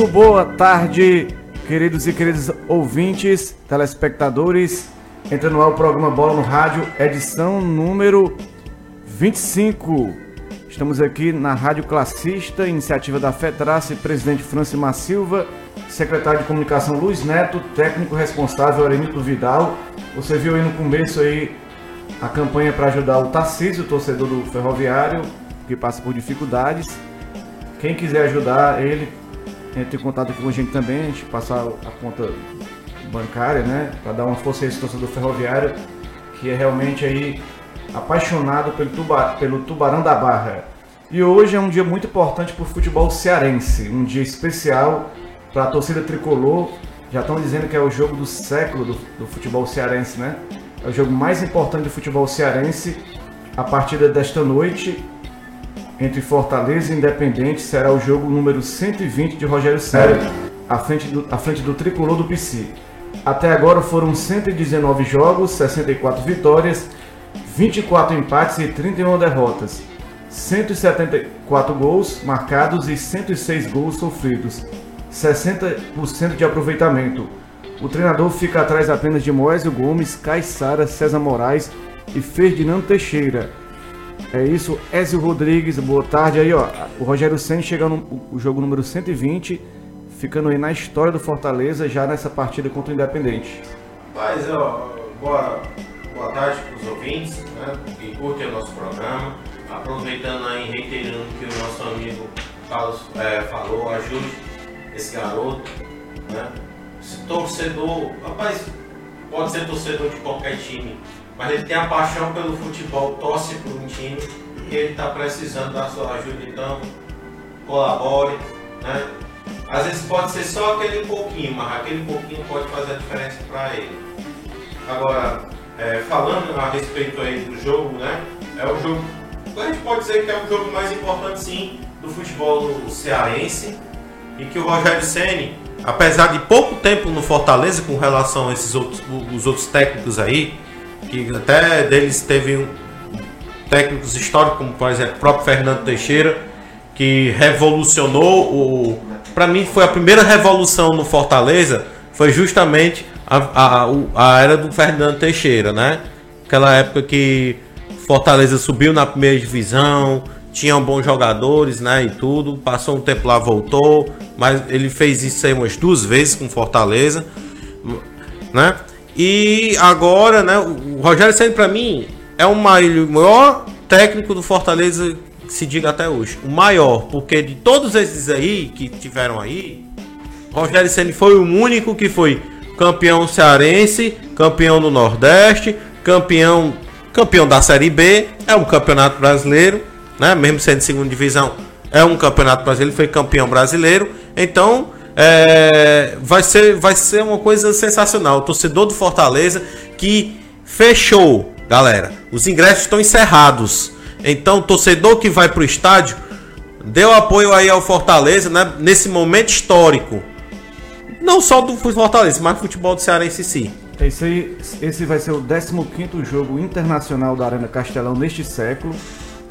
Muito boa tarde, queridos e queridas ouvintes, telespectadores. Entra no ar o programa Bola no Rádio, edição número 25. Estamos aqui na Rádio Classista, iniciativa da FETRACE, presidente Francimar Silva, secretário de comunicação Luiz Neto, técnico responsável Arenito Vidal. Você viu aí no começo aí a campanha para ajudar o Tarcísio, torcedor do Ferroviário, que passa por dificuldades. Quem quiser ajudar ele, entre em contato com a gente também, a gente passar a conta bancária, né? Para dar uma força a esse torcedor ferroviário, que é realmente aí apaixonado pelo, tuba, pelo Tubarão da Barra. E hoje é um dia muito importante para o futebol cearense, um dia especial para a torcida tricolor. Já estão dizendo que é o jogo do século do, do futebol cearense, né? É o jogo mais importante do futebol cearense. A partida desta noite entre Fortaleza e Independente será o jogo número 120 de Rogério Ceni, à frente do, à frente do tricolor do PC. Até agora foram 119 jogos, 64 vitórias, 24 empates e 31 derrotas. 174 gols marcados e 106 gols sofridos. 60% de aproveitamento. O treinador fica atrás apenas de Moésio Gomes, Caissara, César Moraes e Ferdinando Teixeira. É isso, Ézio Rodrigues, boa tarde aí, ó. O Rogério Senna chega no o jogo número 120, ficando aí na história do Fortaleza já nessa partida contra o Independente. Mas, ó, boa, boa tarde para os ouvintes, né, que curtem o nosso programa. Aproveitando aí, reiterando que o nosso amigo Carlos é, falou, ajude esse garoto, né? Esse torcedor, rapaz, pode ser torcedor de qualquer time, mas ele tem a paixão pelo futebol, torce por um time e ele está precisando da sua ajuda, então colabore, né? Às vezes pode ser só aquele pouquinho, mas aquele pouquinho pode fazer a diferença para ele. Agora, é, falando a respeito aí do jogo, né? É o jogo, a gente pode dizer que é o jogo mais importante sim do futebol cearense e que o Rogério Ceni, apesar de pouco tempo no Fortaleza com relação a esses outros, os outros técnicos aí, que até deles teve um, técnicos históricos, como por exemplo o próprio Fernando Teixeira, que revolucionou o. Para mim, foi a primeira revolução no Fortaleza, foi justamente a, a, a era do Fernando Teixeira, né? Aquela época que Fortaleza subiu na primeira divisão, tinham bons jogadores, né? E tudo. Passou um tempo lá, voltou. Mas ele fez isso aí umas duas vezes com Fortaleza, né? E agora, né, o Rogério Senna para mim é o maior técnico do Fortaleza se diga até hoje. O maior, porque de todos esses aí que tiveram aí, Rogério Senna foi o único que foi campeão cearense, campeão do Nordeste, campeão campeão da Série B, é um campeonato brasileiro, né? Mesmo sendo segunda divisão, é um campeonato brasileiro, ele foi campeão brasileiro. Então, é, vai, ser, vai ser uma coisa sensacional. O torcedor do Fortaleza que fechou, galera. Os ingressos estão encerrados. Então, o torcedor que vai para o estádio deu apoio aí ao Fortaleza, né? Nesse momento histórico. Não só do Fortaleza, mas do futebol do Cearense em si. Esse, aí, esse vai ser o 15 jogo internacional da Arena Castelão neste século.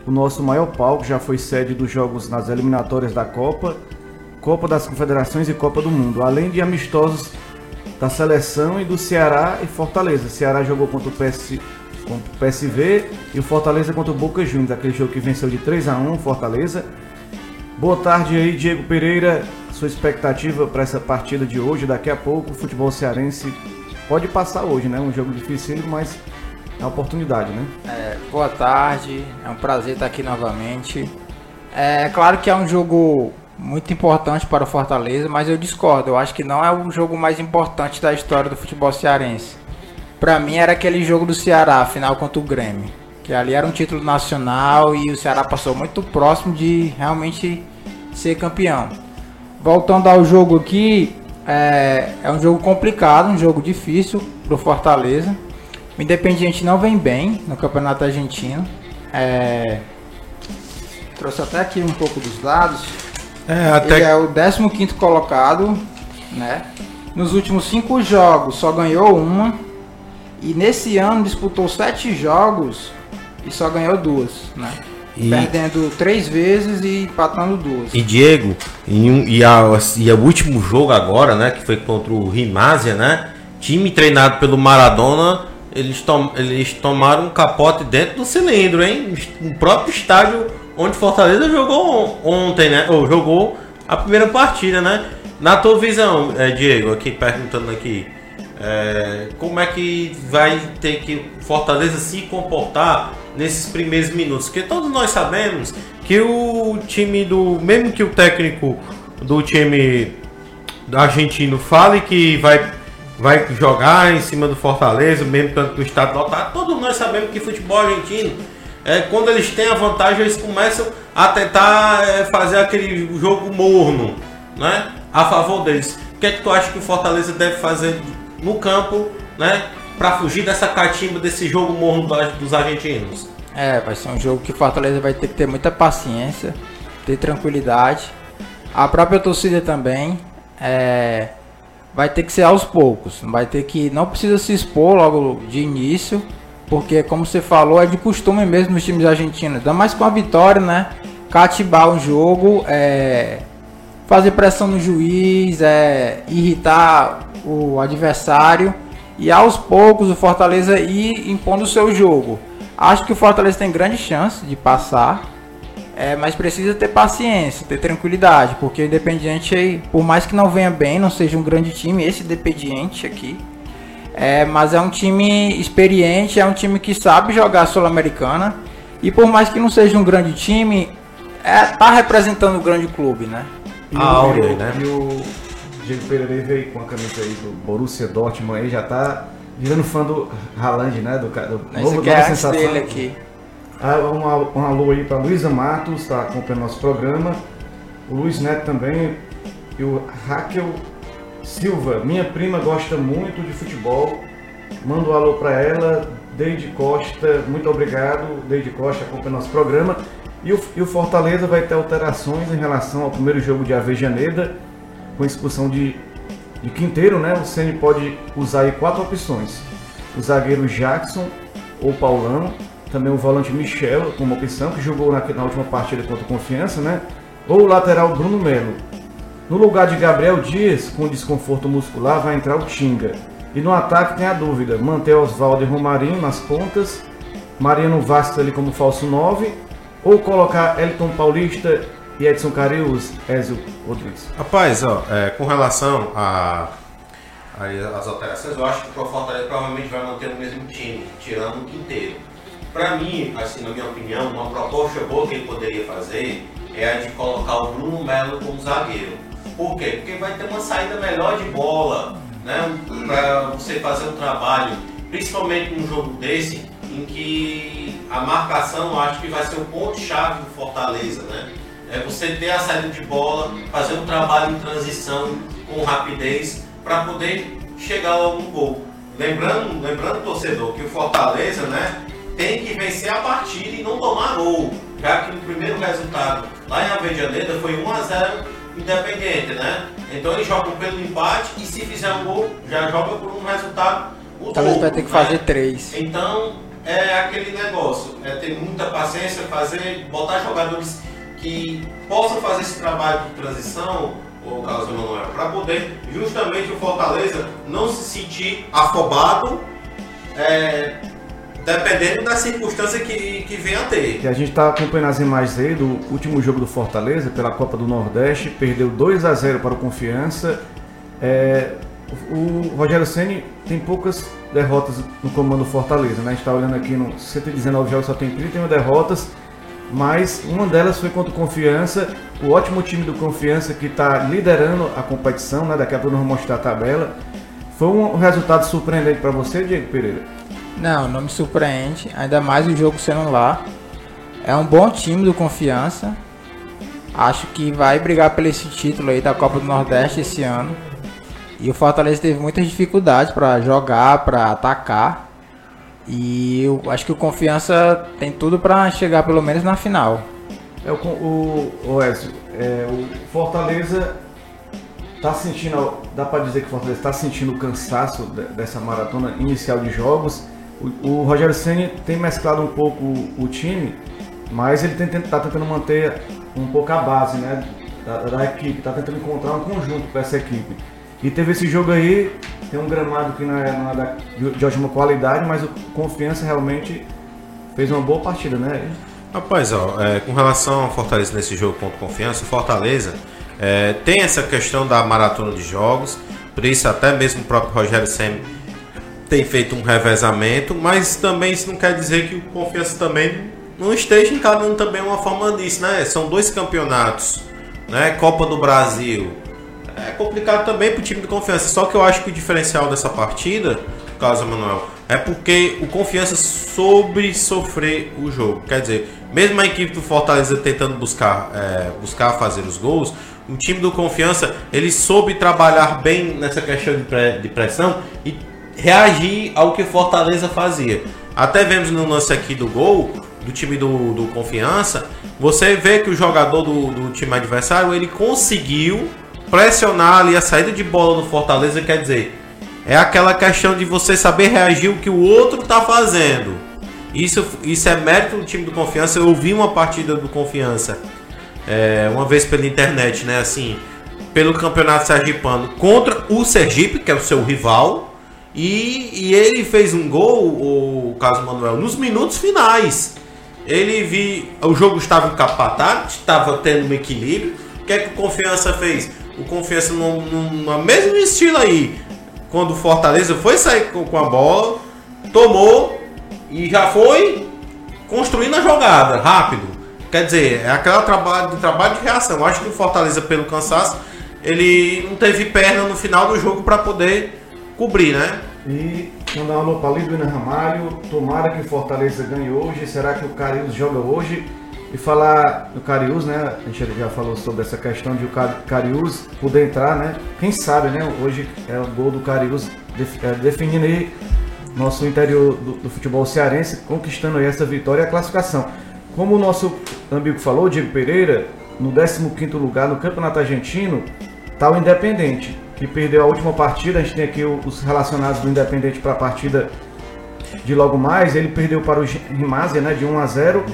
O nosso maior palco já foi sede dos jogos nas eliminatórias da Copa Copa das Confederações e Copa do Mundo, além de amistosos da seleção e do Ceará e Fortaleza. O Ceará jogou contra o, PS, contra o PSV e o Fortaleza contra o Boca Juniors, aquele jogo que venceu de 3 a 1 Fortaleza. Boa tarde aí, Diego Pereira. Sua expectativa para essa partida de hoje, daqui a pouco, o futebol cearense pode passar hoje, né? Um jogo difícil, mas é uma oportunidade, né? É, boa tarde, é um prazer estar aqui novamente. É claro que é um jogo muito importante para o Fortaleza, mas eu discordo. Eu acho que não é o jogo mais importante da história do futebol cearense. Para mim era aquele jogo do Ceará, final contra o Grêmio, que ali era um título nacional e o Ceará passou muito próximo de realmente ser campeão. Voltando ao jogo aqui, é, é um jogo complicado, um jogo difícil para o Fortaleza. O Independiente não vem bem no Campeonato Argentino. É, trouxe até aqui um pouco dos dados. É, até... Ele é o 15 colocado, né? Nos últimos cinco jogos só ganhou uma. E nesse ano disputou sete jogos e só ganhou duas, né? E, Perdendo três vezes e empatando duas. E Diego, e, um, e, a, e o último jogo agora, né? Que foi contra o Rimásia, né? Time treinado pelo Maradona, eles, tom, eles tomaram um capote dentro do cilindro, hein? No próprio estádio onde Fortaleza jogou ontem, né? Ou jogou a primeira partida, né? Na tua visão, é, Diego, aqui perguntando aqui, é, como é que vai ter que Fortaleza se comportar nesses primeiros minutos? Porque todos nós sabemos que o time do. Mesmo que o técnico do time argentino fale que vai, vai jogar em cima do Fortaleza, mesmo tanto do estado lotado, todos nós sabemos que futebol argentino. É, quando eles têm a vantagem, eles começam a tentar é, fazer aquele jogo morno, né? A favor deles. O que é que tu acha que o Fortaleza deve fazer no campo, né? Para fugir dessa catimba, desse jogo morno dos argentinos. É, vai ser um jogo que o Fortaleza vai ter que ter muita paciência, ter tranquilidade. A própria torcida também é, vai ter que ser aos poucos. Vai ter que. Não precisa se expor logo de início. Porque como você falou, é de costume mesmo nos times argentinos. Ainda mais com a vitória, né? Cativar o jogo, é, fazer pressão no juiz, é, irritar o adversário e aos poucos o Fortaleza ir impondo o seu jogo. Acho que o Fortaleza tem grande chance de passar, é, mas precisa ter paciência, ter tranquilidade, porque o Independiente, por mais que não venha bem, não seja um grande time, esse Independiente aqui, é, mas é um time experiente, é um time que sabe jogar Sul-Americana, e por mais que não seja um grande time, é, tá representando o grande clube, né? E a Áurea, né? E o, Diego Pereira veio com a camisa aí do Borussia Dortmund aí, já tá virando fã do Haaland, né? Do, do novo da é sensação. dele aqui. Ah, um, um alô aí para Luísa Matos, tá acompanhando nosso programa. O Luiz Neto também. E o Raquel Silva, minha prima gosta muito de futebol. Manda um alô para ela. Deide Costa, muito obrigado. Deide Costa acompanha nosso programa. E o, e o Fortaleza vai ter alterações em relação ao primeiro jogo de Avejaneda com expulsão de, de Quinteiro, né? O Ceni pode usar aí quatro opções: o zagueiro Jackson ou Paulano, também o volante Michel como opção, que jogou na, na última partida contra Confiança, né? Ou o lateral Bruno Melo. No lugar de Gabriel Dias, com desconforto muscular, vai entrar o Tinga. E no ataque tem a dúvida: manter Oswaldo e Romarinho nas pontas, Mariano Vasco ali como falso 9, ou colocar Elton Paulista e Edson Carius, Ezio Rodrigues. Rapaz, ó, é, com relação a, a, as alterações, eu acho que o Fortaleza provavelmente vai manter o mesmo time, tirando o Quinteiro. Para mim, assim, na minha opinião, uma proposta boa que ele poderia fazer é a de colocar o Bruno Melo como zagueiro. Por quê? Porque vai ter uma saída melhor de bola, né? Para você fazer um trabalho, principalmente num jogo desse, em que a marcação acho que vai ser o ponto-chave do Fortaleza, né? é você ter a saída de bola, fazer um trabalho em transição com rapidez para poder chegar logo no gol. Lembrando, lembrando torcedor que o Fortaleza, né, tem que vencer a partida e não tomar gol, já que o primeiro resultado lá em Avedianeda foi 1 a 0 Independente, né? Então eles jogam pelo empate e se fizer um gol, já joga por um resultado. O Talvez vai ter que né? fazer três. Então é aquele negócio, é ter muita paciência, fazer, botar jogadores que possam fazer esse trabalho de transição, o Carlos Emanuel, para poder justamente o Fortaleza não se sentir afobado, é, dependendo da circunstância que, que venha a ter. E a gente está acompanhando as imagens aí do último jogo do Fortaleza pela Copa do Nordeste, perdeu 2 a 0 para o Confiança. É, o Rogério Ceni tem poucas derrotas no comando Fortaleza, né? A gente está olhando aqui no 119 jogos, só tem 31 derrotas mas uma delas foi contra o Confiança, o ótimo time do Confiança que está liderando a competição, né? daqui a pouco nós vamos mostrar a tabela. Foi um resultado surpreendente para você, Diego Pereira? Não, não me surpreende, ainda mais o jogo sendo lá. É um bom time do Confiança. Acho que vai brigar por esse título aí da Copa do Nordeste esse ano. E o Fortaleza teve muitas dificuldades para jogar, para atacar. E eu acho que o Confiança tem tudo para chegar pelo menos na final. É o, o, o Ezio, é, o Fortaleza tá sentindo, dá para dizer que o Fortaleza está sentindo o cansaço dessa maratona inicial de jogos. O, o Rogério Ceni tem mesclado um pouco o, o time Mas ele está tentando manter um pouco a base né, da, da equipe, está tentando encontrar um conjunto para essa equipe. E teve esse jogo aí, tem um gramado que não é, não é da, de ótima qualidade, mas o Confiança realmente fez uma boa partida, né? Rapaz, ó, é, com relação ao Fortaleza nesse jogo contra Confiança, o Fortaleza é, tem essa questão da maratona de jogos, por isso até mesmo o próprio Rogério Sem tem feito um revezamento, mas também isso não quer dizer que o Confiança também não esteja encarando também uma forma disso, né? São dois campeonatos, né? Copa do Brasil. É complicado também para o time de Confiança, só que eu acho que o diferencial dessa partida, caso Manuel, é porque o Confiança soube sofrer o jogo. Quer dizer, mesmo a equipe do Fortaleza tentando buscar, é, buscar fazer os gols, o time do Confiança ele soube trabalhar bem nessa questão de pressão e reagir ao que Fortaleza fazia. Até vemos no lance aqui do gol do time do, do Confiança, você vê que o jogador do, do time adversário ele conseguiu pressionar ali a saída de bola do Fortaleza, quer dizer, é aquela questão de você saber reagir o que o outro está fazendo. Isso, isso é mérito do time do Confiança. Eu ouvi uma partida do Confiança é, uma vez pela internet, né? Assim, pelo Campeonato Sergipano contra o Sergipe, que é o seu rival. E, e ele fez um gol, o Caso Manuel, nos minutos finais. Ele vi, o jogo estava encapatado, estava tendo um equilíbrio. O que é que o Confiança fez? O Confiança no, no, no mesmo estilo aí quando o Fortaleza foi sair com, a bola, tomou e já foi construindo a jogada rápido. Quer dizer, é aquele trabalho de trabalho de reação. Acho que o Fortaleza, pelo cansaço, ele não teve perna no final do jogo para poder cobrir, né? E mandar um alô para Liduína Ramalho. Tomara que o Fortaleza ganhe hoje. Será que o Carius joga hoje? E falar do Carius, né? A gente já falou sobre essa questão de o Carius poder entrar, né? Quem sabe, né? Hoje é o gol do Carius é, definindo aí nosso interior do, do, futebol cearense, conquistando aí essa vitória e a classificação. Como o nosso amigo falou, Diego Pereira, no 15º lugar no Campeonato Argentino, está o Independente, que perdeu a última partida. A gente tem aqui os relacionados do Independente para a partida de logo mais. Ele perdeu para o Rimásia, né? De 1 a 0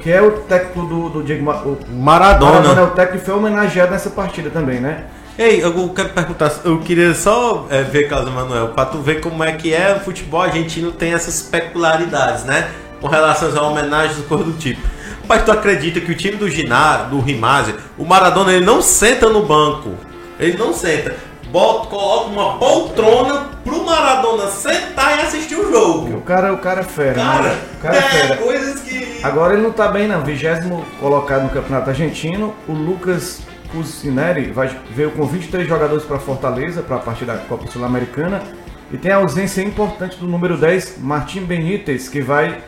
que é o técnico do, do Diego o Maradona. Maradona é o técnico que foi homenageado nessa partida também, né? Ei, eu quero perguntar, eu queria só é, ver, Carlos Manuel, para tu ver como é que é o futebol argentino tem essas peculiaridades, né? Com relação a homenagens do cor do tipo. Mas tu acredita que o time do Ginar, do Rimase, o Maradona ele não senta no banco. Ele não senta bota, coloca uma poltrona pro Maradona sentar e assistir o jogo. O cara, o cara é fera, cara, né? O cara é, é fera. coisas que. Agora ele não tá bem, não. Vigésimo colocado no Campeonato Argentino. O Lucas Cusineri vai, veio com 23 jogadores para Fortaleza, para a partida da Copa Sul-Americana. E tem a ausência importante do número 10, Martim Benítez, que vai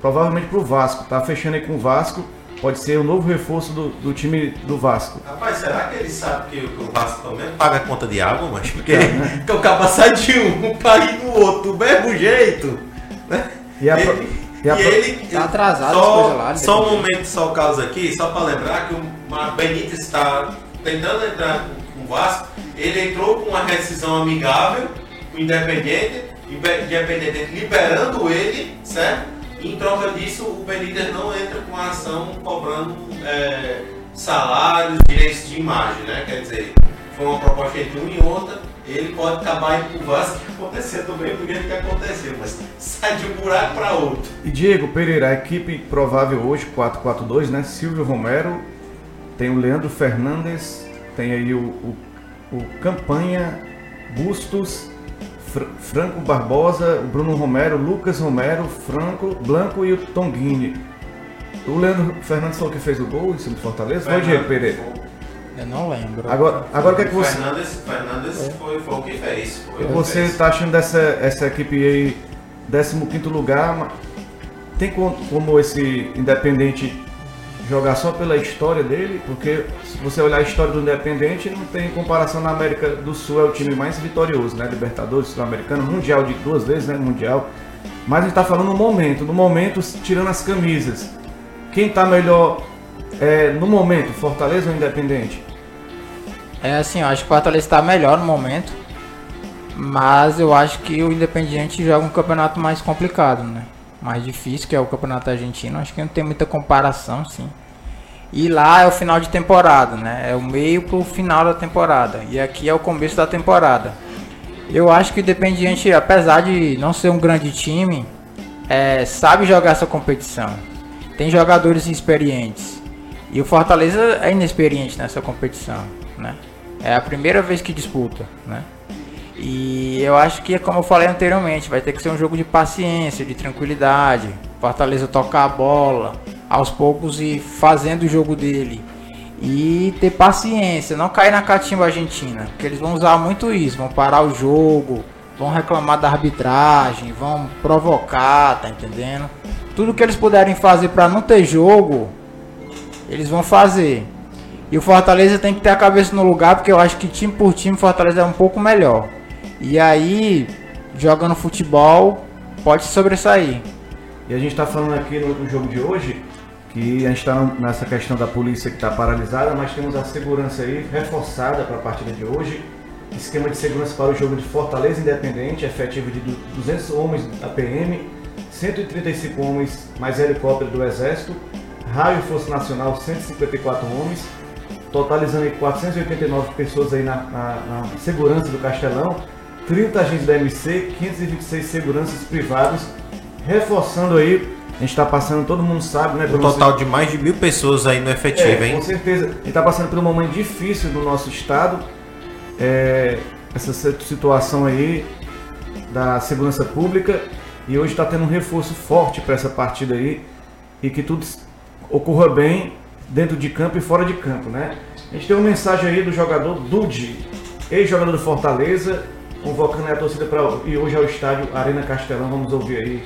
provavelmente pro Vasco. Tá fechando aí com o Vasco pode ser o novo reforço do, do time do Vasco. Rapaz, será que ele sabe que, que o Vasco também paga a conta de água, mas porque é, né? o cabo sai de um para ir no outro do mesmo jeito, né? E, a, ele, e, a, e ele tá atrasado só, lá, só um momento, só o caso aqui, só para lembrar que o Benítez está tentando entrar com o Vasco, ele entrou com uma rescisão amigável, o Independente, Independente liberando ele, certo? Em troca disso, o Benítez não entra com a ação cobrando é, salários, direitos de imagem, né? Quer dizer, foi uma proposta entre um e outra, ele pode acabar pro Vasco que acontecer também do jeito que aconteceu, mas sai de um buraco para outro. E Diego Pereira, a equipe provável hoje, 4-4-2, né? Silvio Romero, tem o Leandro Fernandes, tem aí o, o, o Campanha, Bustos, Franco Barbosa, Bruno Romero, Lucas Romero, Franco, Blanco e o Tonguini. O Leandro Fernandes falou que fez o gol em cima do Fortaleza? Foi Diego Pereira? Eu não lembro. Agora, agora o que é que você. Fernandes, Fernandes é. foi, foi o que fez. Foi você está achando dessa essa equipe aí, 15 lugar? Tem como, como esse Independente jogar só pela história dele, porque se você olhar a história do Independente, não tem comparação na América do Sul, é o time mais vitorioso, né? Libertadores, Sul-Americano, Mundial de duas vezes, né? Mundial. Mas a gente tá falando no momento, no momento, tirando as camisas. Quem tá melhor é, no momento, Fortaleza ou Independente? É assim, eu acho que o Fortaleza está melhor no momento. Mas eu acho que o Independiente joga um campeonato mais complicado, né? Mais difícil, que é o Campeonato Argentino. Acho que não tem muita comparação, sim. E lá é o final de temporada, né? É o meio pro final da temporada. E aqui é o começo da temporada. Eu acho que o Independiente, apesar de não ser um grande time, é, sabe jogar essa competição. Tem jogadores experientes. E o Fortaleza é inexperiente nessa competição, né? É a primeira vez que disputa, né? E eu acho que, como eu falei anteriormente, vai ter que ser um jogo de paciência, de tranquilidade. Fortaleza tocar a bola aos poucos e fazendo o jogo dele. E ter paciência, não cair na catimba argentina, porque eles vão usar muito isso, vão parar o jogo, vão reclamar da arbitragem, vão provocar, tá entendendo? Tudo que eles puderem fazer para não ter jogo, eles vão fazer. E o Fortaleza tem que ter a cabeça no lugar, porque eu acho que time por time Fortaleza é um pouco melhor. E aí, jogando futebol, pode sobressair. E a gente está falando aqui no, jogo de hoje que a gente está nessa questão da polícia que está paralisada, mas temos a segurança aí reforçada para a partida de hoje. Esquema de segurança para o jogo de Fortaleza Independente, efetivo de 200 homens da PM, 135 homens mais helicóptero do Exército, Raio Força Nacional 154 homens, totalizando aí 489 pessoas aí na, na, na segurança do Castelão 30 agentes da MC, 526 seguranças privados, reforçando aí, a gente está passando, todo mundo sabe, né? Um total de mais de mil pessoas aí no efetivo, é, hein? Com certeza. A gente está passando por um momento difícil do nosso estado. É, essa situação aí da segurança pública e hoje está tendo um reforço forte para essa partida aí e que tudo ocorra bem dentro de campo e fora de campo, né? A gente tem uma mensagem aí do jogador Dude, ex-jogador do Fortaleza, convocando a torcida para ir hoje ao estádio Arena Castelão. Vamos ouvir aí.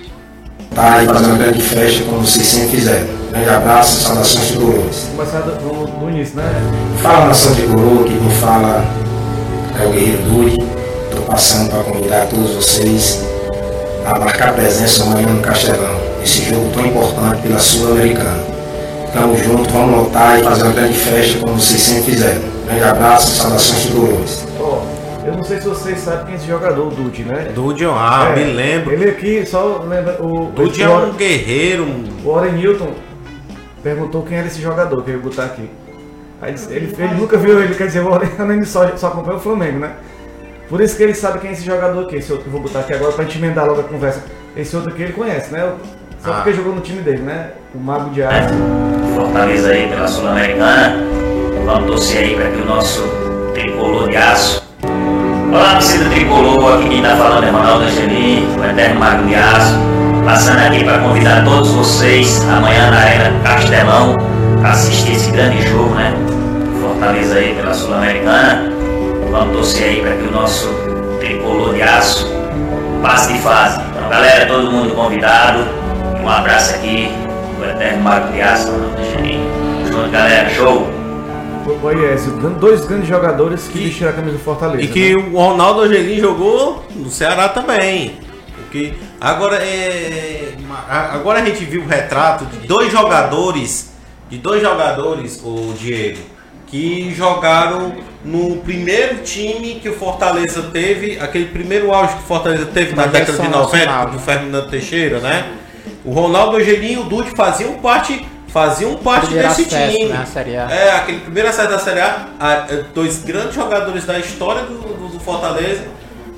Tá aí fazendo uma grande festa, como vocês sempre fizeram. Grande abraço, saudações de Coroas. Começar do, do início, né? Fala nação de Coroa, que me fala é o Guerreiro Duri. Estou passando para convidar todos vocês a marcar presença amanhã no Castelão. Esse jogo tão importante pela Sul-Americana. Tamo junto, vamos lotar e fazer uma grande festa como vocês sempre fizeram. Grande abraço, saudações de Coroas. Eu não sei se vocês sabem quem é esse jogador, o Dude, né? Dude, ah, é, me lembro. Ele aqui, só lembra. O, Dude é um guerreiro. O Warren Newton perguntou quem era esse jogador que eu ia botar aqui. Aí ele, ele, nunca viu ele, quer dizer, o Warren só, só acompanha o Flamengo, né? Por isso que ele sabe quem é esse jogador aqui, esse outro que eu vou botar aqui agora pra gente emendar logo a conversa. Esse outro aqui ele conhece, né? Só ah. porque jogou no time dele, né? O Mago de Aço. Fortaleza aí pela Sul-Americana. Vamos torcer aí para que o nosso tricolor de aço Olá, torcida tricolor, aqui quem está falando é Ronaldo Angelim, o Eterno Mago de Aço, passando aqui para convidar todos vocês amanhã na Arena Castelão para assistir esse grande jogo, né? Fortaleza aí pela Sul-Americana. Vamos torcer aí para que o nosso tricolor de aço passe de fase. Então, galera, todo mundo convidado. Um abraço aqui do Eterno Mago de Aço, Ronaldo Angelim. Junto, galera, show! Goiás, dois grandes jogadores que, que vestiram a camisa do Fortaleza. E que né? o Ronaldo Angelim jogou no Ceará também. Porque agora é. Agora a gente viu o retrato de dois jogadores. De dois jogadores, o Diego, que jogaram no primeiro time que o Fortaleza teve, aquele primeiro auge que o Fortaleza teve na década de 90, do Fernando Teixeira, né? O Ronaldo Angelim e o Dude faziam parte faziam parte primeiro desse acesso, time. Né, Série A. É, aquele primeiro acesso da Série A, é, dois grandes jogadores da história do, do, do, Fortaleza.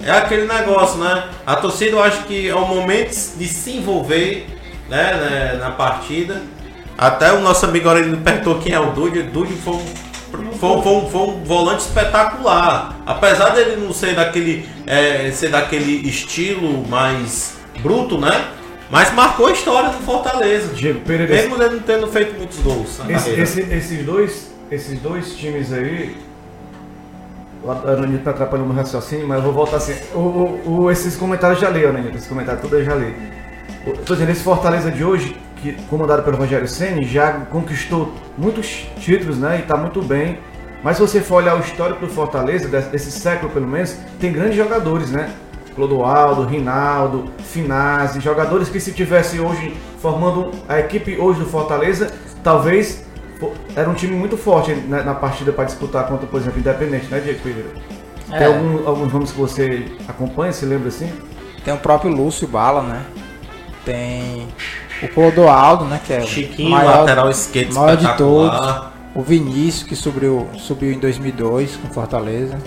É aquele negócio, né? A torcida eu acho que é o momento de se envolver né, né na partida. Até o nosso amigo Aurelino perguntou quem é o Dude. Dude foi um, foi, foi, foi um volante espetacular. Apesar dele não ser daquele, é, ser daquele estilo mais bruto, né? Mas marcou a história do Fortaleza. Diego Pereira. Mesmo ele não tendo feito muitos gols. Esse, esse, esses, dois, esses dois times aí. O Aranito tá atrapalhando o meu raciocínio, mas eu vou voltar assim. O, o, o esses comentários já li, Aranito. Esses comentários todos eu já li. Estou dizendo, esse Fortaleza de hoje, que, comandado pelo Rogério Senni, já conquistou muitos títulos, né? E está muito bem. Mas se você for olhar o histórico do Fortaleza, desse, desse século pelo menos, tem grandes jogadores, né? Clodoaldo, Rinaldo, Finazzi, jogadores que se tivesse hoje formando a equipe hoje do Fortaleza, talvez era um time muito forte na, na partida para disputar contra, por exemplo, Independente, né, Diego Pereira? É. Tem algum, alguns nomes que você acompanha, se lembra assim? Tem o próprio Lúcio Bala, né? tem o Clodoaldo, né? Que é Chiquinho, o maior, lateral esquerdo maior de todos. O Vinícius, que subiu, subiu em 2002 com Fortaleza.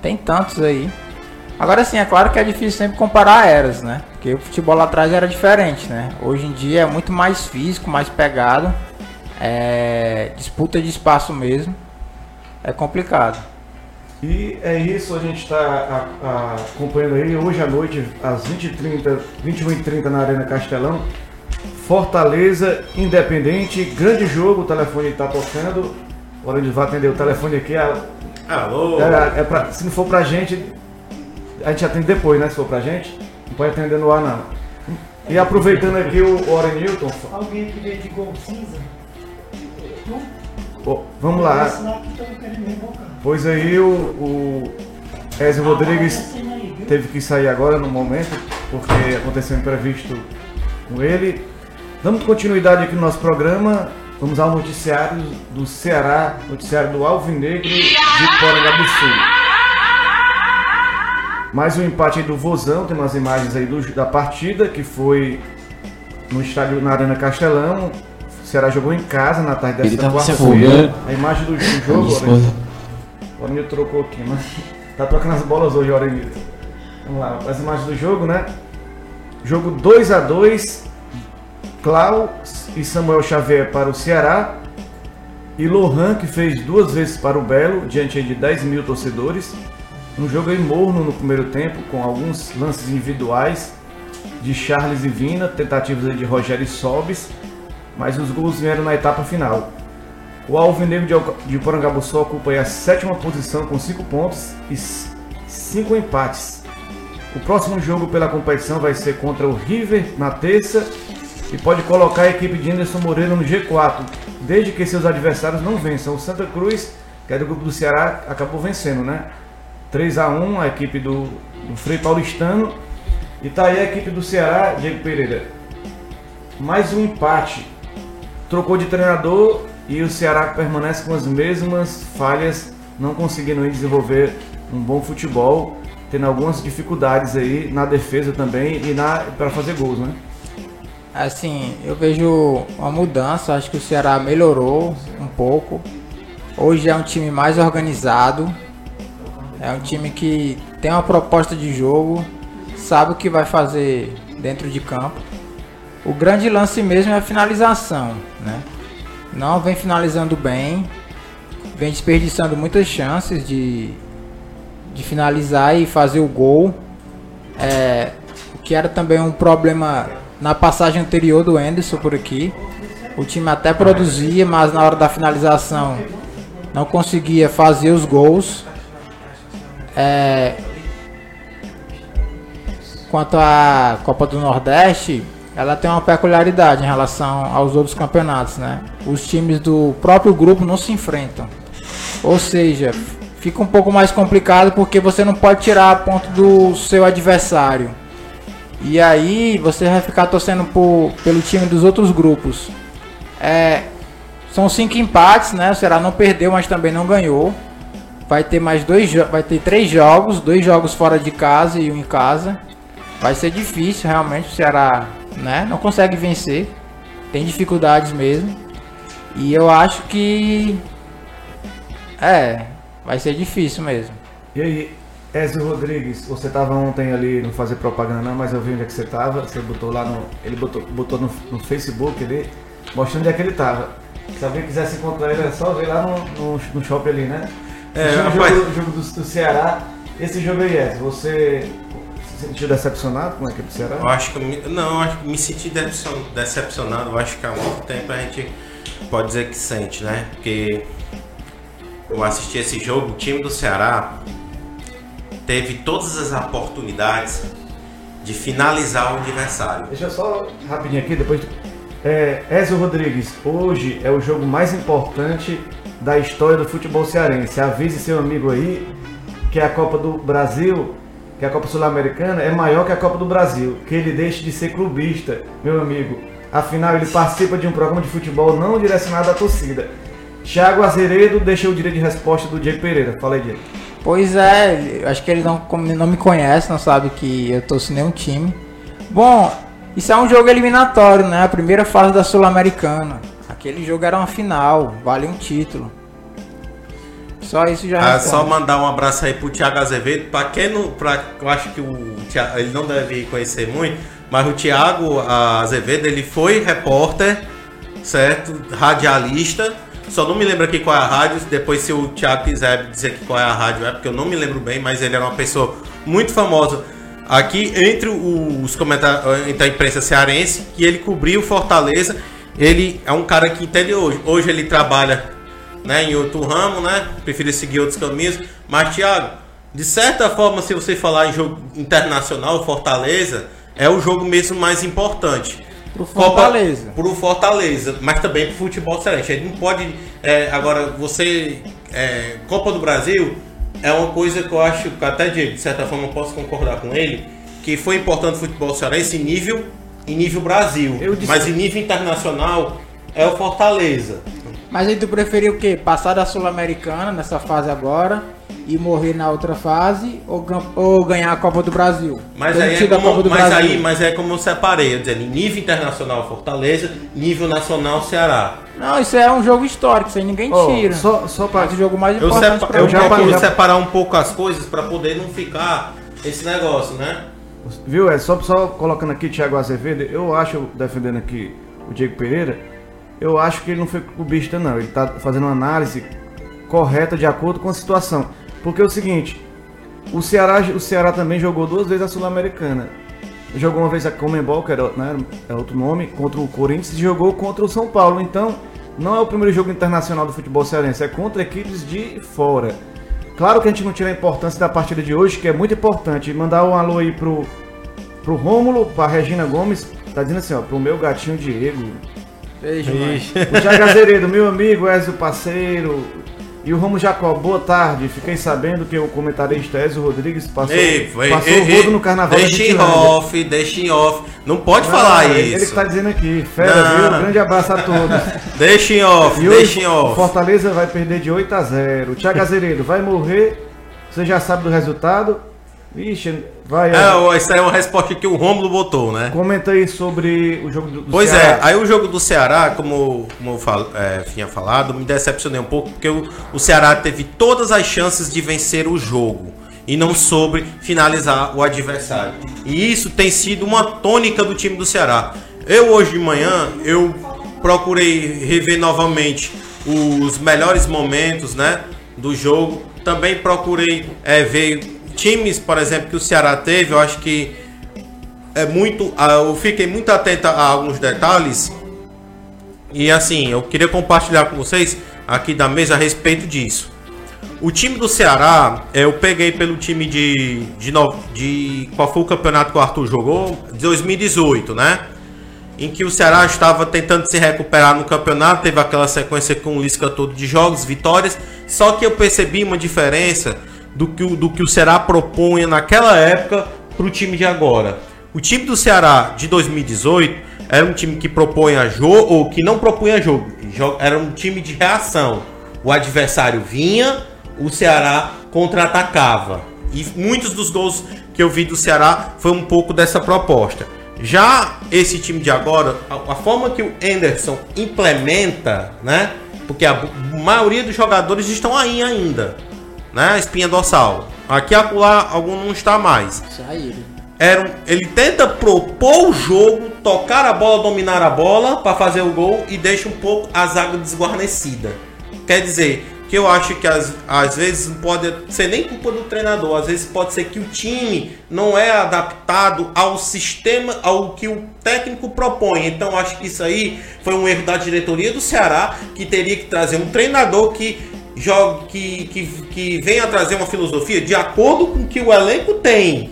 Tem tantos aí. Agora sim, é claro que é difícil sempre comparar eras, né? Porque o futebol lá atrás era diferente, né? Hoje em dia é muito mais físico, mais pegado. É... Disputa de espaço mesmo. É complicado. E é isso, a gente está acompanhando aí hoje à noite, às 20h30, 21h30 na Arena Castelão. Fortaleza, Independente, grande jogo, o telefone está tocando. Agora a gente vai atender o telefone aqui. a- Alô? É, é pra- se não for pra gente, a gente atende depois, né? Se for pra gente, não pode atender no ar não. E aproveitando aqui o Warren Newton, Alguém que veio de gol cinza? Ó, vamos lá. Pois aí o, o Ezio Rodrigues teve que sair agora no momento, porque aconteceu um imprevisto com ele. Dando continuidade aqui no nosso programa, vamos ao noticiário do Ceará, noticiário do Alvinegro de Porangabuçu. Mais um empate aí do Vozão, tem umas imagens aí do- da partida, que foi no estádio na Arena Castelão. O Ceará jogou em casa na tarde se quarta-feira. afogando. A imagem do, do jogo, o Arenil trocou aqui, mas tá trocando as bolas hoje, o Arenil. Vamos lá, as imagens do jogo, né? Jogo 2 a 2 Clau e Samuel Xavier para o Ceará. E Lohan, que fez duas vezes para o Belo, diante de 10 mil torcedores. Um jogo aí morno no primeiro tempo, com alguns lances individuais de Charles e Vina, tentativas de Rogério Sobis, mas os gols vieram na etapa final. O Alvinegro de Porangabuçu ocupa a sétima posição com 5 pontos e 5 empates. O próximo jogo pela competição vai ser contra o River na terça e pode colocar a equipe de Anderson Moreira no G4, desde que seus adversários não vençam. O Santa Cruz, que é do grupo do Ceará, acabou vencendo, né? 3 a 1 a equipe do, do Frei Paulistano. E tá aí a equipe do Ceará, Diego Pereira. Mais um empate. Trocou de treinador e o Ceará permanece com as mesmas falhas, não conseguindo desenvolver um bom futebol, tendo algumas dificuldades aí na defesa também e na para fazer gols, né? Assim, eu vejo uma mudança, acho que o Ceará melhorou um pouco. Hoje é um time mais organizado. É um time que tem uma proposta de jogo, sabe o que vai fazer dentro de campo. O grande lance mesmo é a finalização, né? Não vem finalizando bem, vem desperdiçando muitas chances de, de finalizar e fazer o gol. É, o que era também um problema na passagem anterior do Anderson por aqui. O time até produzia, mas na hora da finalização não conseguia fazer os gols. É, quanto à Copa do Nordeste, ela tem uma peculiaridade em relação aos outros campeonatos, né? Os times do próprio grupo não se enfrentam. Ou seja, fica um pouco mais complicado porque você não pode tirar ponto do seu adversário. E aí você vai ficar torcendo por, pelo time dos outros grupos. É, são cinco empates, né? O Ceará não perdeu, mas também não ganhou. Vai ter mais dois, vai ter três jogos, dois jogos fora de casa e um em casa. Vai ser difícil realmente o Ceará, né? Não consegue vencer. Tem dificuldades mesmo. E eu acho que é, vai ser difícil mesmo. E aí, Ezio Rodrigues, você tava ontem ali, não fazer propaganda não, mas eu vi onde é que você tava. Você botou lá no. Ele botou, botou no, no Facebook ali, mostrando onde é que ele tava. Se alguém quisesse encontrar ele, é só ver lá no, no, no shopping ali, né? É, Assistindo o rapaz. jogo, o jogo do, do Ceará. Esse jogo aí, Ezio, você se sentiu decepcionado com a equipe do Ceará? Eu acho que eu me, não, acho que me senti decepcion- decepcionado. Eu acho que há muito tempo a gente pode dizer que sente, né? Porque eu assisti esse jogo, o time do Ceará teve todas as oportunidades de finalizar o adversário. Deixa eu só rapidinho aqui, depois. É, Ezio Rodrigues, hoje é o jogo mais importante da história do futebol cearense. Avise seu amigo aí que a Copa do Brasil, que a Copa Sul-Americana é maior que a Copa do Brasil. Que ele deixe de ser clubista, meu amigo. Afinal, ele participa de um programa de futebol não direcionado à torcida. Thiago Azeredo deixou o direito de resposta do Diego Pereira. Fala aí, Diego. Pois é, acho que ele não, não me conhece, não sabe que eu torço nenhum time. Bom, Isso é um jogo eliminatório, né? A primeira fase da Sul-Americana. Aquele jogo era uma final, vale um título. Só isso já Ah, só mandar um abraço aí pro Thiago Azevedo. Pra quem não. Pra, eu acho que o Thiago, ele não deve conhecer muito, mas o Thiago Azevedo ele foi repórter, certo? Radialista. Só não me lembro aqui qual é a rádio. Depois, se o Thiago quiser dizer qual é a rádio, é porque eu não me lembro bem, mas ele era uma pessoa muito famosa aqui entre os comentários, entre a imprensa cearense, que ele cobriu Fortaleza. Ele é um cara que entende hoje. Hoje ele trabalha né, em outro ramo, né? Prefiro seguir outros caminhos. Mas, Thiago, de certa forma, se você falar em jogo internacional, Fortaleza é o jogo mesmo mais importante. Pro Fortaleza. Copa, pro Fortaleza, mas também pro futebol cearense. Ele não pode. é, agora, você. é, Copa do Brasil é uma coisa que eu acho que até de, de certa forma eu posso concordar com ele, que foi importante o futebol cearense em nível, em nível Brasil. Mas em nível internacional é o Fortaleza. Mas aí tu preferiu o quê? Passar da Sul-Americana nessa fase agora e morrer na outra fase ou, ou ganhar a Copa do Brasil? Mas aí, é como, mas Brasil. aí, mas é como eu separei, eu dizendo, em nível internacional Fortaleza, nível nacional Ceará. Não, isso é um jogo histórico, isso aí ninguém tira. só, só pra. Mas o jogo mais Eu, importante sepa eu mim já procuro já- separar um pouco as coisas para poder não ficar esse negócio, né? Viu? É só, só colocando aqui Thiago Azevedo, eu acho, defendendo aqui o Diego Pereira, eu acho que ele não foi clubista, não. Ele tá fazendo uma análise correta de acordo com a situação. Porque é o seguinte, o Ceará, o Ceará também jogou duas vezes a Sul-Americana. Jogou uma vez a Comembol, que era né, é outro nome, contra o Corinthians, e jogou contra o São Paulo. Então, não é o primeiro jogo internacional do futebol cearense, é contra equipes de fora. Claro que a gente não tira a importância da partida de hoje, que é muito importante. Mandar um alô aí pro, pro Rômulo, pra Regina Gomes, tá dizendo assim, ó, pro meu gatinho Diego. Beijo, mãe. O Thiago Azeredo, meu amigo, Ezio parceiro. E o Romulo Jacó, boa tarde. Fiquei sabendo que o comentarista Ezio Rodrigues passou, Ei, passou ei, o rodo no carnaval Deixa em off, deixa em off. Não pode Ah, falar ele- Ele isso. que tá dizendo aqui. Fera, viu? Grande abraço a todos. Deixa em off, E deixa em off. Fortaleza vai perder de 8 a 0. O Thiago Azeredo vai morrer. Você já sabe do resultado. Vixe, vai. É, ó, essa é uma resposta que o Rômulo botou, né? Comenta aí sobre o jogo do, do Pois é, Ceará. aí o jogo do Ceará, como, como eu fal- é, tinha falado, me decepcionei um pouco, porque o, o Ceará teve todas as chances de vencer o jogo e não soube finalizar o adversário. E isso tem sido uma tônica do time do Ceará. Eu hoje de manhã, eu procurei rever novamente os melhores momentos né, do jogo. Também procurei é, ver times, por exemplo, que o Ceará teve, eu acho que é muito. ah, Eu fiquei muito atento a alguns detalhes. E assim, eu queria compartilhar com vocês aqui da mesa a respeito disso. O time do Ceará, eu peguei pelo time de, de, de. Qual foi o campeonato que o Arthur jogou? De 2018, né? Em que o Ceará estava tentando se recuperar no campeonato, teve aquela sequência com o Lisca todo de jogos, vitórias. Só que eu percebi uma diferença do que, o- do que o Ceará propunha naquela época para o time de agora. O time do Ceará de 2018 era um time que propunha jogo, ou que não propunha jogo, jo- era um time de reação. O adversário vinha, o Ceará contra-atacava. E muitos dos gols que eu vi do Ceará foi um pouco dessa proposta. Já esse time de agora, a, a forma que o Anderson implementa, né? Porque a maioria dos jogadores estão aí ainda, né? Espinha dorsal. Aqui acolá algum não está mais era um- ele tenta propor o jogo, tocar a bola, dominar a bola para fazer o gol e deixa um pouco a zaga desguarnecida. Quer dizer, que eu acho que às, às vezes não pode ser nem culpa do treinador, às vezes pode ser que o time não é adaptado ao sistema, ao que o técnico propõe. Então acho que isso aí foi um erro da diretoria do Ceará, que teria que trazer um treinador que joga, que, que, que venha trazer uma filosofia de acordo com o que o elenco tem.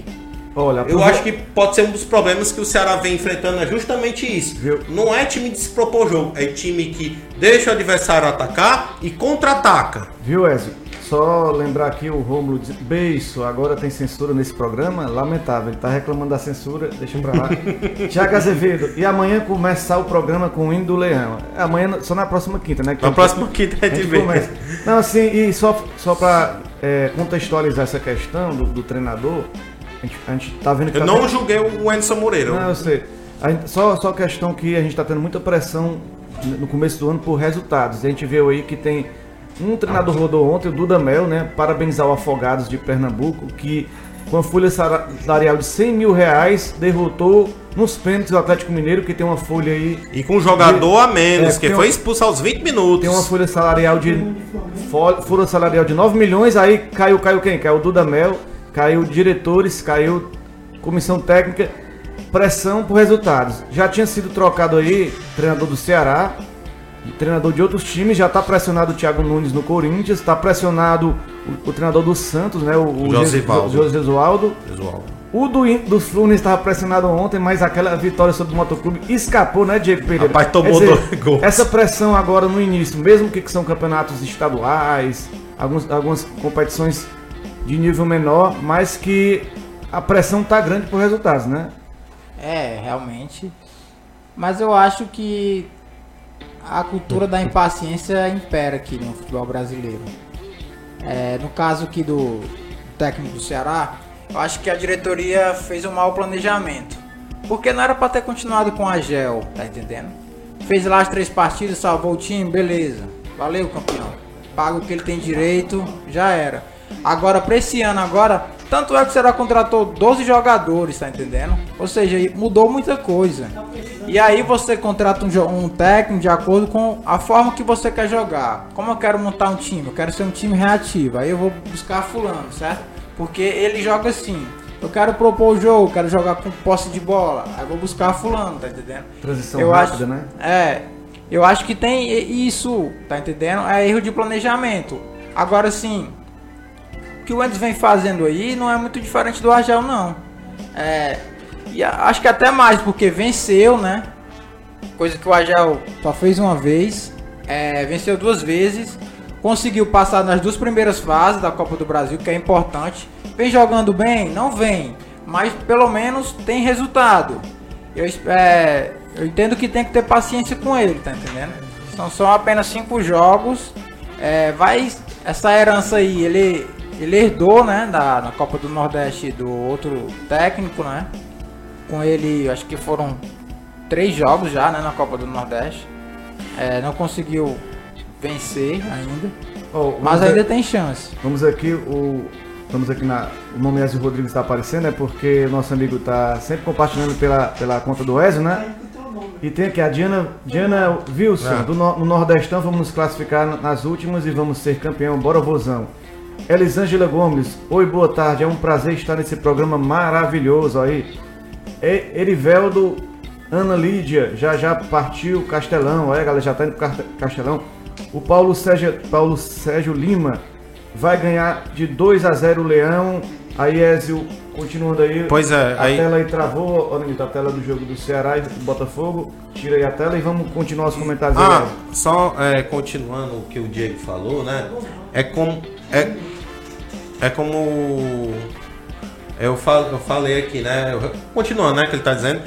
Olha, Eu acho que pode ser um dos problemas que o Ceará vem enfrentando é justamente isso. Viu? Não é time de se propor jogo, é time que deixa o adversário atacar e contra-ataca. Viu, Ezio? Só lembrar aqui o Rômulo diz, beijo, agora tem censura nesse programa? Lamentável, ele tá reclamando da censura, deixa pra lá. Tiago Azevedo, e amanhã começar o programa com o hino do Leão. É Amanhã, só na próxima quinta, né? Que Na próxima quinta a gente gente vê. começa. Não, assim, e só, só pra é, contextualizar essa questão do, do treinador, a gente, a gente tá vendo que Eu tá não tendo- julguei o Anderson Moreira. Não, eu sei. A- Só, só questão que a gente está tendo muita pressão no começo do ano por resultados. A gente viu aí que tem um treinador rodou ontem, o Dudamel, né? Parabenizar o Afogados de Pernambuco, que com a folha salarial de 100 mil reais derrotou nos pênaltis o Atlético Mineiro, que tem uma folha aí E com um jogador a menos, É, que foi um- expulso aos 20 minutos. tem uma folha salarial de fo- folha salarial de 9 milhões, aí caiu, caiu quem? Caiu o Dudamel, caiu diretores, caiu comissão técnica, pressão por resultados. Já tinha sido trocado aí treinador do Ceará, treinador de outros times, já está pressionado o Thiago Nunes no Corinthians, está pressionado o, o treinador do Santos, né? O, o. José Jesualdo. Visual. O do, do Fluminense estava pressionado ontem, mas aquela vitória sobre o Motoclube escapou, né, Diego Pereira? Rapaz, tomou Quer dois gols. Essa pressão agora no início, mesmo que são campeonatos estaduais, alguns, algumas competições de nível menor, mas que a pressão tá grande por resultados, né? É, realmente. Mas eu acho que a cultura da impaciência impera aqui no futebol brasileiro. É, no caso aqui do técnico do Ceará, eu acho que a diretoria fez um mau planejamento. Porque não era para ter continuado com a Gel, tá entendendo? Fez lá as três partidas, salvou o time, beleza. Valeu, campeão. Paga o que ele tem direito, já era. Agora, pra esse ano agora, tanto é que o Ceará contratou 12 jogadores, tá entendendo? Ou seja, mudou muita coisa. E aí você contrata um, um técnico de acordo com a forma que você quer jogar. Como eu quero montar um time? Eu quero ser um time reativo. Aí eu vou buscar fulano, certo? Porque ele joga assim. Eu quero propor o jogo, quero jogar com posse de bola. Aí eu vou buscar fulano, tá entendendo? Transição eu rápida, acho, né? É, eu acho que tem isso, tá entendendo? É erro de planejamento. Agora sim, que o Endes vem fazendo aí não é muito diferente do Argel, não. É, e acho que até mais, porque venceu, né? Coisa que o Argel só fez uma vez. É, venceu duas vezes. Conseguiu passar nas duas primeiras fases da Copa do Brasil, que é importante. Vem jogando bem? Não vem. Mas pelo menos tem resultado. Eu, é, eu entendo que tem que ter paciência com ele, tá entendendo? São só apenas cinco jogos. É, vai essa herança aí, ele, ele herdou, né, da, na Copa do Nordeste do outro técnico, né? Com ele, acho que foram três jogos já, né, na Copa do Nordeste. É, não conseguiu vencer ainda, Ó, mas ainda a- tem chance. Vamos aqui, o. Estamos aqui na. O nome Ezio Rodrigues está aparecendo, é porque o nosso amigo está sempre compartilhando pela, pela conta do Ezio, né? E tem aqui a Diana, Diana Wilson, É. do no, no Nordestão, vamos nos classificar na- nas últimas e vamos ser campeão. Bora, vozão. Elisângela Gomes, oi, boa tarde. É um prazer estar nesse programa maravilhoso aí. Eriveldo, Ana Lídia, já já partiu Castelão. É, galera, já tá indo pro Castelão. O Paulo Sérgio, Paulo Sérgio Lima vai ganhar de 2 a 0 o Leão. Aí, Ezio, continuando aí. Pois é, A aí- tela aí travou, olha aí, a tela do jogo do Ceará e do Botafogo. Tira aí a tela e vamos continuar os comentários aí. Ah, só é, continuando o que o Diego falou, né? É como. É, é como. Eu, fal, eu falei aqui, né? Continuando, né? Que ele tá dizendo.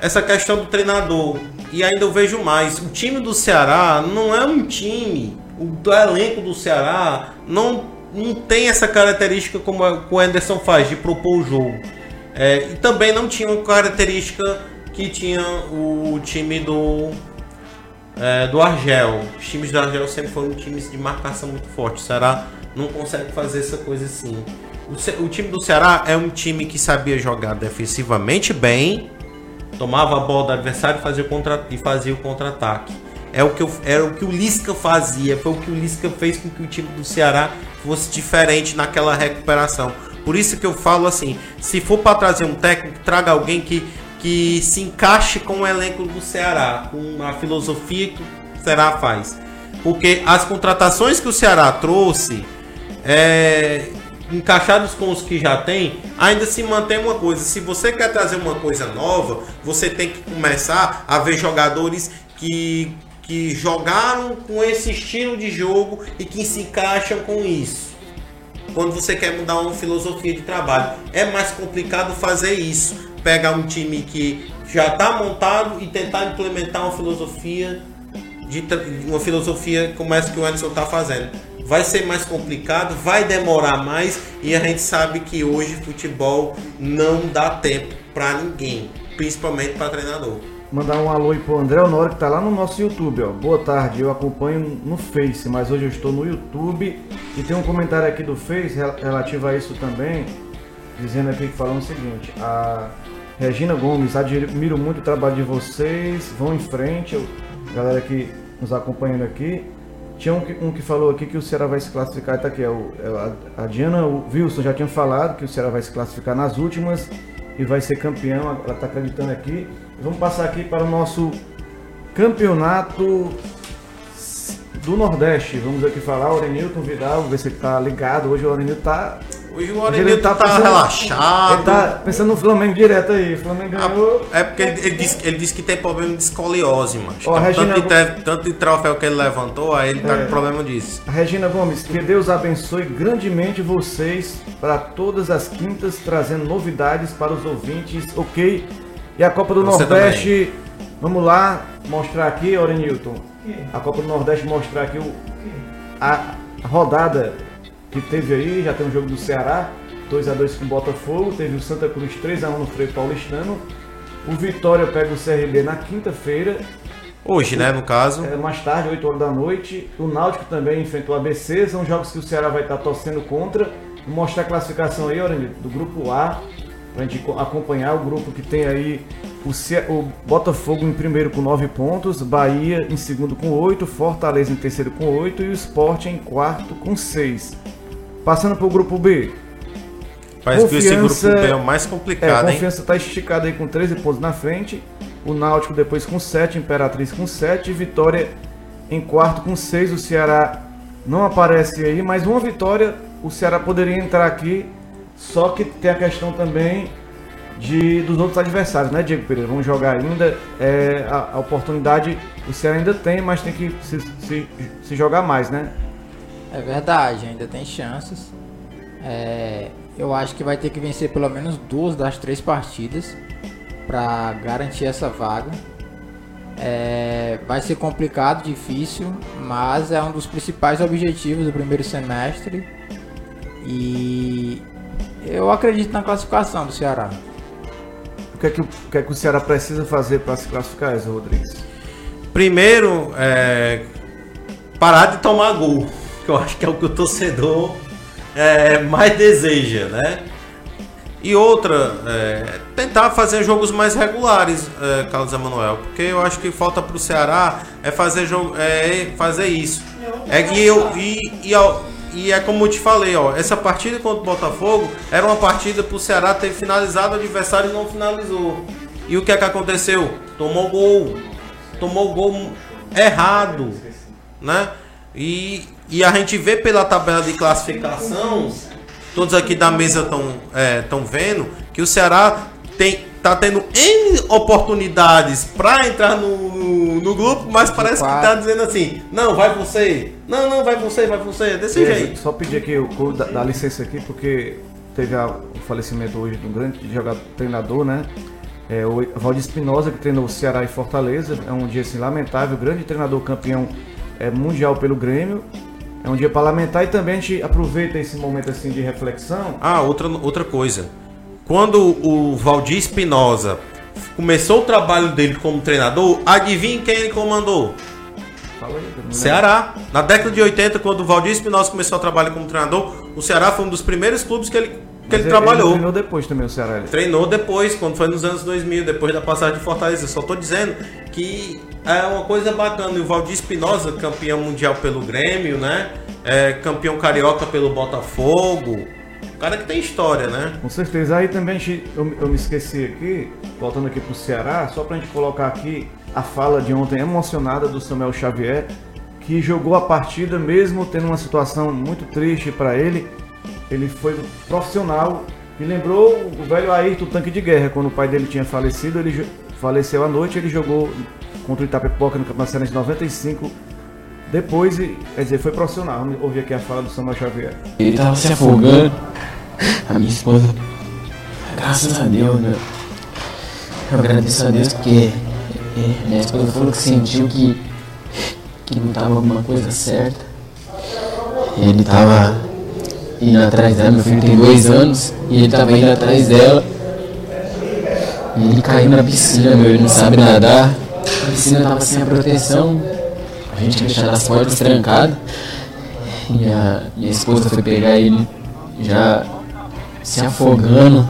Essa questão do treinador. E ainda eu vejo mais. O time do Ceará não é um time. O elenco do Ceará não, não tem essa característica como o Anderson faz, de propor o jogo. É, e também não tinha uma característica que tinha o time do é, do Argel. Os times do Argel sempre foram times de marcação muito forte. O Ceará não consegue fazer essa coisa assim. O, o time do Ceará é um time que sabia jogar defensivamente bem, tomava a bola do adversário e fazia o, contra, e fazia o contra-ataque. É o que eu- era o que o Lisca fazia, foi o que o Lisca fez com que o time do Ceará fosse diferente naquela recuperação. Por isso que eu falo assim, se for para trazer um técnico, traga alguém que, que se encaixe com o elenco do Ceará, com a filosofia que o Ceará faz. Porque as contratações que o Ceará trouxe, é, encaixados com os que já tem, ainda se mantém uma coisa. Se você quer trazer uma coisa nova, você tem que começar a ver jogadores que, que jogaram com esse estilo de jogo e que se encaixam com isso. Quando você quer mudar uma filosofia de trabalho, é mais complicado fazer isso. Pegar um time que já está montado e tentar implementar uma filosofia de uma filosofia como essa que o Anderson está fazendo. Vai ser mais complicado, vai demorar mais e a gente sabe que hoje futebol não dá tempo para ninguém. principalmente para treinador. Mandar um alô aí pro André Honório que tá lá no nosso YouTube, ó. Boa tarde, eu acompanho no Face, mas hoje eu estou no YouTube. E tem um comentário aqui do Face rel- relativo a isso também, dizendo aqui que falando o seguinte, a Regina Gomes, admiro muito o trabalho de vocês, vão em frente, eu- galera que nos acompanhando aqui. Tinha um que, um que falou aqui que o Ceará vai se classificar, tá aqui, é o, é a, a Diana, o Wilson já tinha falado que o Ceará vai se classificar nas últimas e vai ser campeão, ela está acreditando aqui. Vamos passar aqui para o nosso campeonato do Nordeste. Vamos aqui falar, o Orenilton Vidal, ver se ele tá ligado. Hoje o Orenilton tá. Hoje o Orenilton tá, pensando- relaxado. Ele tá pensando no Flamengo direto aí. O Flamengo ganhou. É porque ele, ele disse, ele disse que tem problema de escoliose, a Regina- tanto, de, tanto de troféu que ele levantou, aí ele tá É. com problema disso. Regina Gomes, que Deus abençoe grandemente vocês para todas as quintas, trazendo novidades para os ouvintes, ok? E a Copa do Você Nordeste, vamos lá mostrar aqui, Orenilton. A Copa do Nordeste mostrar aqui o, a rodada que teve aí, já tem um jogo do Ceará, 2x2 com o Botafogo, teve o Santa Cruz 3x1 no Freio Paulistano. O Vitória pega o CRB na quinta-feira, Hoje, né, no caso. é, mais tarde, 8 horas da noite. O Náutico também enfrentou o ABC. São jogos que o Ceará vai estar torcendo contra. Vou mostrar a classificação aí, Orenil, do grupo A. Pra gente co- acompanhar o grupo que tem aí o, Ce- o Botafogo em primeiro com 9 pontos, Bahia em segundo com 8, Fortaleza em terceiro com 8 e o Sport em quarto com 6. Passando pro grupo B. Parece que esse grupo B é o mais É, complicado, hein? confiança tá esticada aí com 13 pontos na frente. O Náutico depois com 7, Imperatriz com 7, Vitória em quarto com 6. O Ceará não aparece aí, mas uma vitória o Ceará poderia entrar aqui. Só que tem a questão também de, dos outros adversários, né, Diego Pereira? Vamos jogar ainda. É, a, a oportunidade o Ceará ainda tem, mas tem que se, se- se jogar mais, né? É verdade, ainda tem chances. É, eu acho que vai ter que vencer pelo menos duas das três partidas para garantir essa vaga. É, vai ser complicado, difícil, mas é um dos principais objetivos do primeiro semestre. E eu acredito na classificação do Ceará. O que é que, o que, é que o Ceará precisa fazer para se classificar, Zé Rodrigues? Primeiro, é, parar de tomar gol, que eu acho que é o que o torcedor é, mais deseja, né? E outra, é, tentar fazer jogos mais regulares, é, Carlos Emanuel, porque eu acho que falta pro Ceará é fazer jogo, é fazer isso. É que eu e, e, e é como eu te falei, ó, essa partida contra o Botafogo era uma partida pro Ceará ter finalizado o adversário e não finalizou. E o que é que aconteceu? Tomou gol. Tomou gol errado, né? E, e a gente vê pela tabela de classificação, todos aqui da mesa estão estão vendo que o Ceará tem tá tendo N oportunidades para entrar no, no, grupo, mas parece que tá dizendo assim: "Não, vai você. Não, não, vai você, vai você". É Desse Beleza, jeito. Só pedir aqui o dá licença aqui, porque teve a- o falecimento hoje de um grande jogador, treinador, né? É, o Valdir Espinosa, que treinou o Ceará e Fortaleza. É um dia assim, lamentável, grande treinador campeão é, mundial pelo Grêmio. É um dia para lamentar e também a gente aproveita esse momento assim de reflexão. Ah, outra, outra coisa. Quando o Valdir Espinosa começou o trabalho dele como treinador, adivinha quem ele comandou? Fala aí. Ceará. Na década de 80, quando o Valdir Espinosa começou a trabalhar como treinador, o Ceará foi um dos primeiros clubes que ele, que Mas ele trabalhou. treinou depois também o Ceará. ele. Treinou depois, quando foi nos anos 2000, depois da passagem de Fortaleza. Eu só tô dizendo que é uma coisa bacana. O Valdir Espinosa, campeão mundial pelo Grêmio, né? É, campeão carioca pelo Botafogo. O cara que tem história, né? Com certeza. Aí também eu, eu me esqueci aqui, voltando aqui pro Ceará, só pra gente colocar aqui a fala de ontem emocionada do Samuel Xavier, que jogou a partida mesmo tendo uma situação muito triste para ele. Ele foi profissional e lembrou o velho Ayrton, tanque de guerra, quando o pai dele tinha falecido, ele faleceu à noite, ele jogou contra o Itapepoca no Campeonato Cearense de 95. Depois, e- quer dizer, foi profissional. Ouvir aqui a fala do Samuel Xavier. Ele tava se afogando. A minha esposa, graças a Deus, né? Eu agradeço a Deus porque é, minha esposa falou que sentiu que, que não tava alguma coisa certa. Ele tava indo atrás dela, meu filho tem dois anos, e ele tava indo atrás dela. Ele caiu na piscina, meu, ele não sabe nadar. A piscina tava sem a proteção. A gente tinha deixado as portas trancadas. E a minha esposa foi pegar ele já se afogando.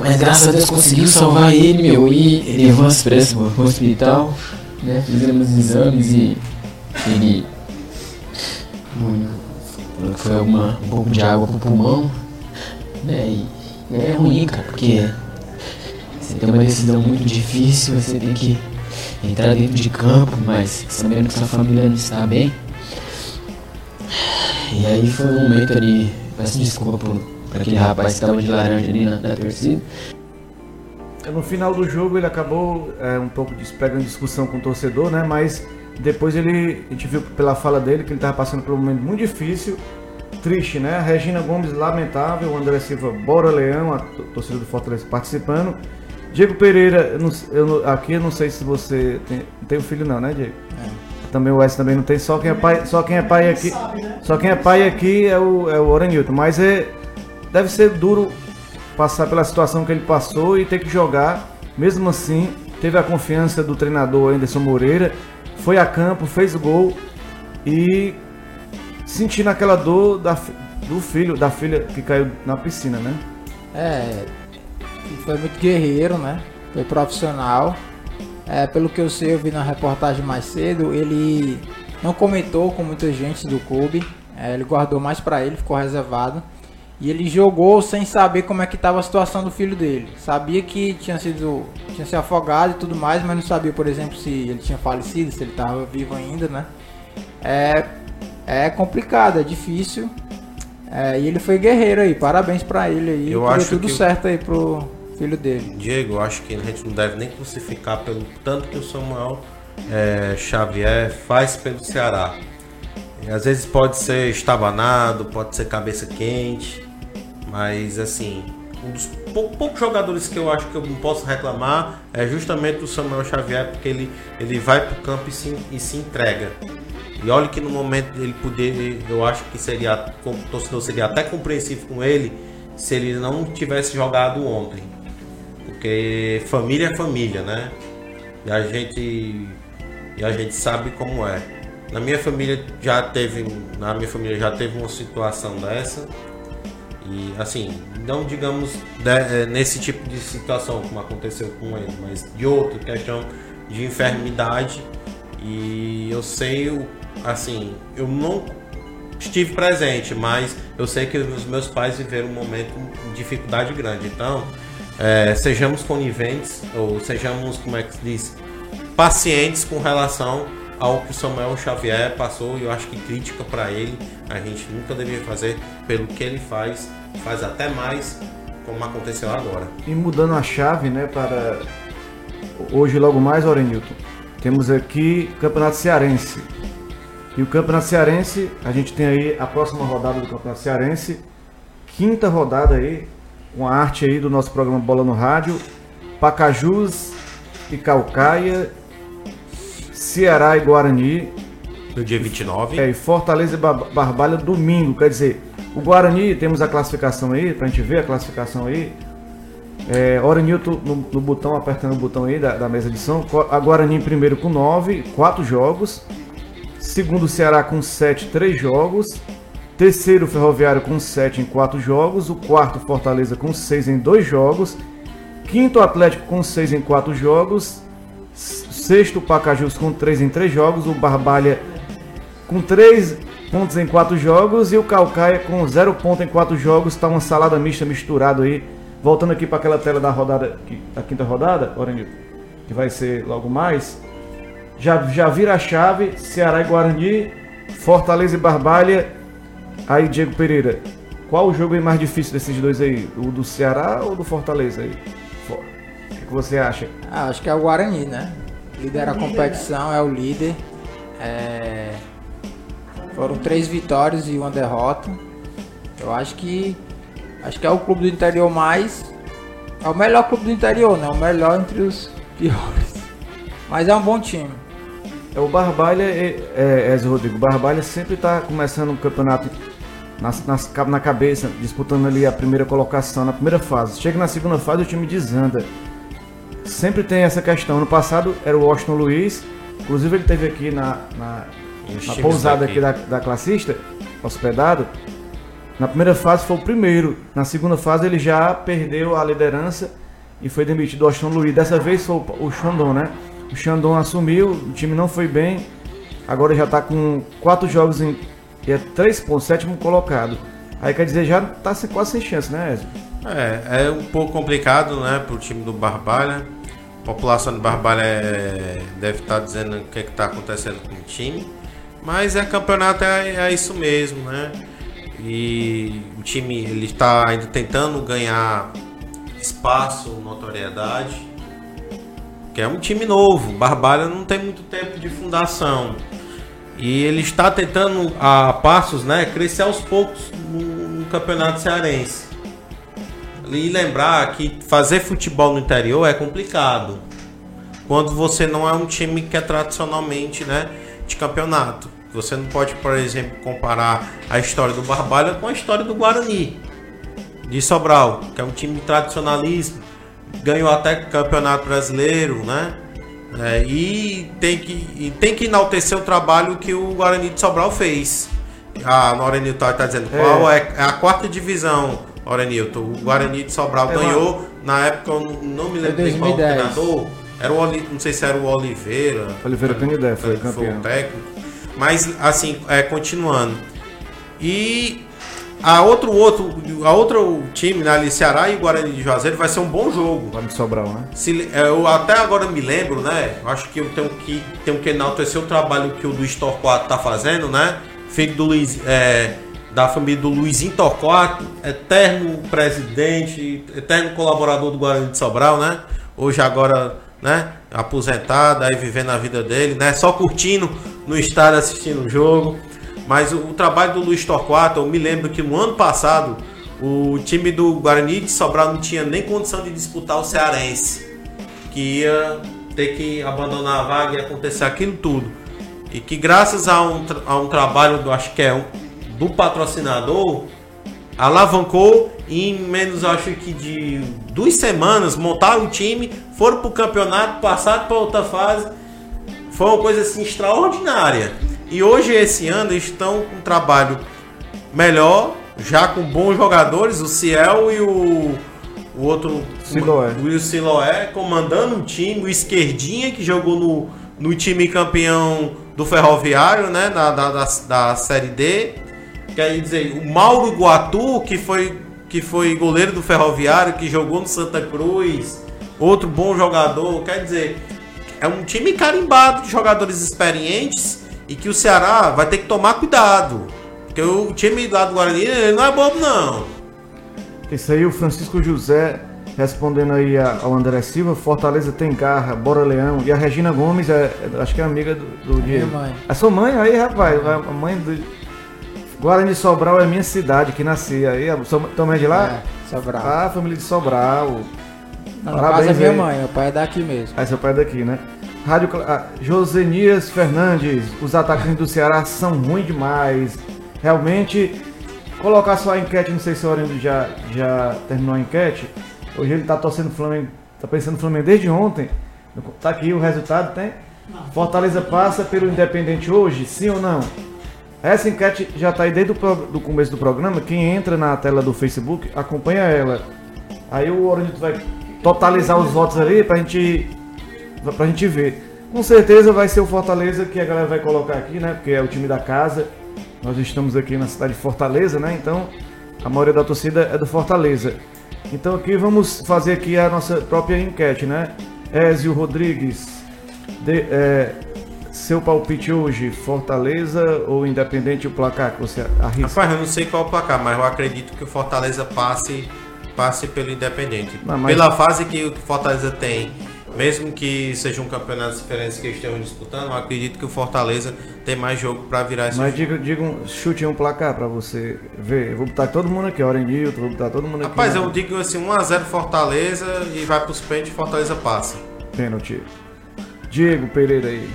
Mas graças a Deus conseguiu salvar ele, meu, e levou as pressas pro hospital, né? Fizemos exames e ele hum, foi uma, um pouco de água pro pulmão, né? E é ruim, cara, porque você tem uma decisão muito difícil, você tem que entrar dentro de campo, mas sabendo que sua família não está bem. E aí foi um momento ali, peço desculpa por, por aquele rapaz que estava de laranja ali na, na torcida. No final do jogo ele acabou é, um pouco pegando discussão com o torcedor, né? Mas depois ele, a gente viu pela fala dele que ele estava passando por um momento muito difícil, triste, né? A Regina Gomes lamentável, o André Silva Bora Leão, a torcida do Fortaleza participando. Diego Pereira, eu não, aqui eu não sei se você tem, não tem um filho não, né, Diego? É. Também o Wes também não tem, só quem é pai, só quem é pai aqui, só quem é pai aqui é o é o Oranilton, mas é deve ser duro passar pela situação que ele passou e ter que jogar. Mesmo assim, teve a confiança do treinador Anderson Moreira, foi a campo, fez o gol e sentindo aquela dor da, do filho, da filha que caiu na piscina, né? É, foi muito guerreiro, né? Foi profissional. É, pelo que eu sei, eu vi na reportagem mais cedo, ele não comentou com muita gente do clube. É, ele guardou mais para ele, ficou reservado. E ele jogou sem saber como é que estava a situação do filho dele. Sabia que tinha sido tinha se afogado e tudo mais, mas não sabia, por exemplo, se ele tinha falecido, se ele estava vivo ainda, né? É, é complicado, é difícil. É, e ele foi guerreiro aí, parabéns para ele aí. Eu acho tudo que... certo aí pro filho dele. Diego, eu acho que a gente não deve nem crucificar pelo tanto que o Samuel é, Xavier faz pelo Ceará. E, às vezes pode ser estabanado, pode ser cabeça quente, mas assim, um dos pou, poucos jogadores que eu acho que eu não posso reclamar é justamente o Samuel Xavier, porque ele, ele vai pro campo e se, e se entrega. E olha que no momento ele poder, eu acho que seria, o torcedor seria até compreensivo com ele se ele não tivesse jogado ontem. Porque família é família, né? E a gente e a gente sabe como é. Na minha família já teve, na minha família já teve uma situação dessa. E assim, não digamos de, é, nesse tipo de situação como aconteceu com ele, mas de outra questão de enfermidade. E eu sei, assim, eu não estive presente, mas eu sei que os meus pais viveram um momento de dificuldade grande. Então, é, sejamos coniventes, ou sejamos, como é que se diz, pacientes com relação ao que Samuel Xavier passou. E eu acho que crítica para ele a gente nunca deveria fazer pelo que ele faz, faz até mais, como aconteceu agora. E mudando a chave, né, para hoje logo mais, Orenilton, temos aqui Campeonato Cearense. E o Campeonato Cearense, a gente tem aí a próxima rodada do Campeonato Cearense, quinta rodada aí, uma arte aí do nosso programa Bola no Rádio. Pacajus e Calcaia, Ceará e Guarani. No dia 29. É, e Fortaleza e Barbalha domingo. Quer dizer, o Guarani, temos a classificação aí, pra gente ver a classificação aí. É, Oranilton no, no, botão, apertando o botão aí da, da, mesa de som. A Guarani em primeiro com 9, 4 jogos. Segundo, Ceará com 7, 3 jogos. Terceiro, Ferroviário com 7 em 4 jogos. O quarto, Fortaleza com 6 em 2 jogos. Quinto, Atlético com 6 em 4 jogos. Sexto, Pacajus com 3 em 3 jogos. O Barbalha com 3 pontos em 4 jogos. E o Calcaia com 0 ponto em 4 jogos. Está uma salada mista misturado aí. Voltando aqui para aquela tela da rodada, da quinta rodada, Oranil, que vai ser logo mais. Já, já vira a chave, Ceará e Guarani, Fortaleza e Barbalha Aí, Diego Pereira, qual o jogo mais difícil desses dois aí? O do Ceará ou do Fortaleza aí? O que, você acha? Ah, acho que é o Guarani, né? Lidera a competição, é o líder. É... Foram três vitórias e uma derrota. Eu acho que acho que é o clube do interior mais é o melhor clube do interior, né? O melhor entre os piores. Mas é um bom time. É o Barbalha, é, é, é Rodrigo. O Barbalha sempre está começando um campeonato nas, nas, na cabeça, disputando ali a primeira colocação, na primeira fase. Chega na segunda fase, o time desanda. sempre tem essa questão. No passado era o Washington Luiz, inclusive ele teve aqui na, na, na pousada aqui da, da classista, hospedado. Na primeira fase foi o primeiro, na segunda fase ele já perdeu a liderança e foi demitido o Washington Luiz. Dessa vez foi o, o Xandon, né? O Xandon assumiu, o time não foi bem, agora já tá com quatro jogos em, e é três pontos, sétimo colocado. Aí quer dizer, já tá sem- quase sem chance, né, Ezio? É, é um pouco complicado, né, pro time do Barbalha. A população do Barbalha é- deve estar dizendo o que está acontecendo com o time. Mas é campeonato, é, é isso mesmo, né? E o time ele está ainda tentando ganhar espaço, notoriedade. Que é um time novo. Barbalha não tem muito tempo de fundação. E ele está tentando a passos, né, crescer aos poucos no, no campeonato cearense. E lembrar que fazer futebol no interior é complicado. Quando você não é um time que é tradicionalmente né, de campeonato. Você não pode, por exemplo, comparar a história do Barbalha com a história do Guarani de Sobral, que é um time tradicionalismo, ganhou até campeonato brasileiro, né? É, e, tem que, e tem que enaltecer o trabalho que o Guarani de Sobral fez. A Norenilton está dizendo É. qual é, é a quarta divisão, Norenilton. O Guarani de Sobral É uma- ganhou, na época eu não, me lembro Foi bem qual o 2010. treinador. Era o não sei se era o Oliveira. Oliveira tem ideia, foi Foi o campeão. técnico. Mas assim, é, continuando. E a outro outro a outro time, né, ali Ceará e Guarani de Juazeiro vai ser um bom jogo. Guarani de Sobral, né? Se, é, eu até agora me lembro, né? Acho que eu tenho que tenho que enaltecer o trabalho que o Luiz Torquato tá fazendo, né? Filho do Luiz, é, da família do Luizinho Torquato, eterno presidente, eterno colaborador do Guarani de Sobral, né? Hoje agora, né? Aposentado, aí vivendo a vida dele, né? Só curtindo no estádio assistindo o jogo. Mas o, o trabalho do Luiz Torquato, eu me lembro que no ano passado o time do Guarani de Sobral não tinha nem condição de disputar o Cearense, que ia ter que abandonar a vaga e acontecer aquilo tudo. E que graças a um, a um trabalho do acho que é um, do patrocinador, alavancou e em menos acho que de duas semanas montaram o time, foram pro campeonato, passaram para outra fase. Foi uma coisa assim extraordinária. E hoje esse ano eles estão com um trabalho melhor, já com bons jogadores, o Ciel e o, o outro Siloé. o Siloé comandando o time, o Esquerdinha que jogou no, no time campeão do Ferroviário, né, da, da, da, da Série D. Quer dizer, o Mauro Guatu, que foi, que foi goleiro do Ferroviário, que jogou no Santa Cruz, outro bom jogador. Quer dizer, é um time carimbado de jogadores experientes e que o Ceará vai ter que tomar cuidado. Porque o time lá do Guarani ele não é bobo, não. Isso aí, o Francisco José respondendo aí ao André Silva, Fortaleza tem garra, bora Leão. E a Regina Gomes, é, é- acho que é amiga do, do Diego. mãe. A sua mãe aí, rapaz, a a mãe do. Guarani de Sobral é minha cidade, que nasci aí. A sua, tua mãe é de lá? É, Sobral. Ah, família de Sobral. Não, no parabéns caso é minha aí. mãe, meu pai é daqui mesmo. Aí seu pai é daqui, né? Rádio ah, Josenias Fernandes, os atacantes do Ceará são ruins demais. Realmente, colocar só a enquete, não sei se o Orlando já, já terminou a enquete. Hoje ele tá torcendo Flamengo, tá pensando no Flamengo desde ontem. Tá aqui o resultado, tem? Fortaleza passa pelo Independente hoje, sim ou não? Essa enquete já tá aí desde o começo do programa. Quem entra na tela do Facebook, acompanha ela. Aí o Orlando vai totalizar os votos ali pra gente pra gente ver. Com certeza vai ser o Fortaleza que a galera vai colocar aqui, né? Porque é o time da casa. Nós estamos aqui na cidade de Fortaleza, né? Então a maioria da torcida é do Fortaleza. Então aqui vamos fazer aqui a nossa própria enquete, né? Ézio Rodrigues, de- é, seu palpite hoje, Fortaleza ou Independente o placar que você arrisca? Rapaz, eu não sei qual é o placar, mas eu acredito que o Fortaleza passe, passe pelo Independente. Não, mas- Pela fase que o Fortaleza tem, mesmo que seja um campeonato diferente que eles estejam disputando, eu acredito que o Fortaleza tem mais jogo para virar esse Mas jogo. diga, diga um, chute um placar pra você ver. Eu vou botar todo mundo aqui, Orendilton, vou botar todo mundo aqui. Rapaz, na- eu digo assim, 1x0 Fortaleza e vai pros pênaltis e Fortaleza passa. Pênalti. Diego Pereira aí.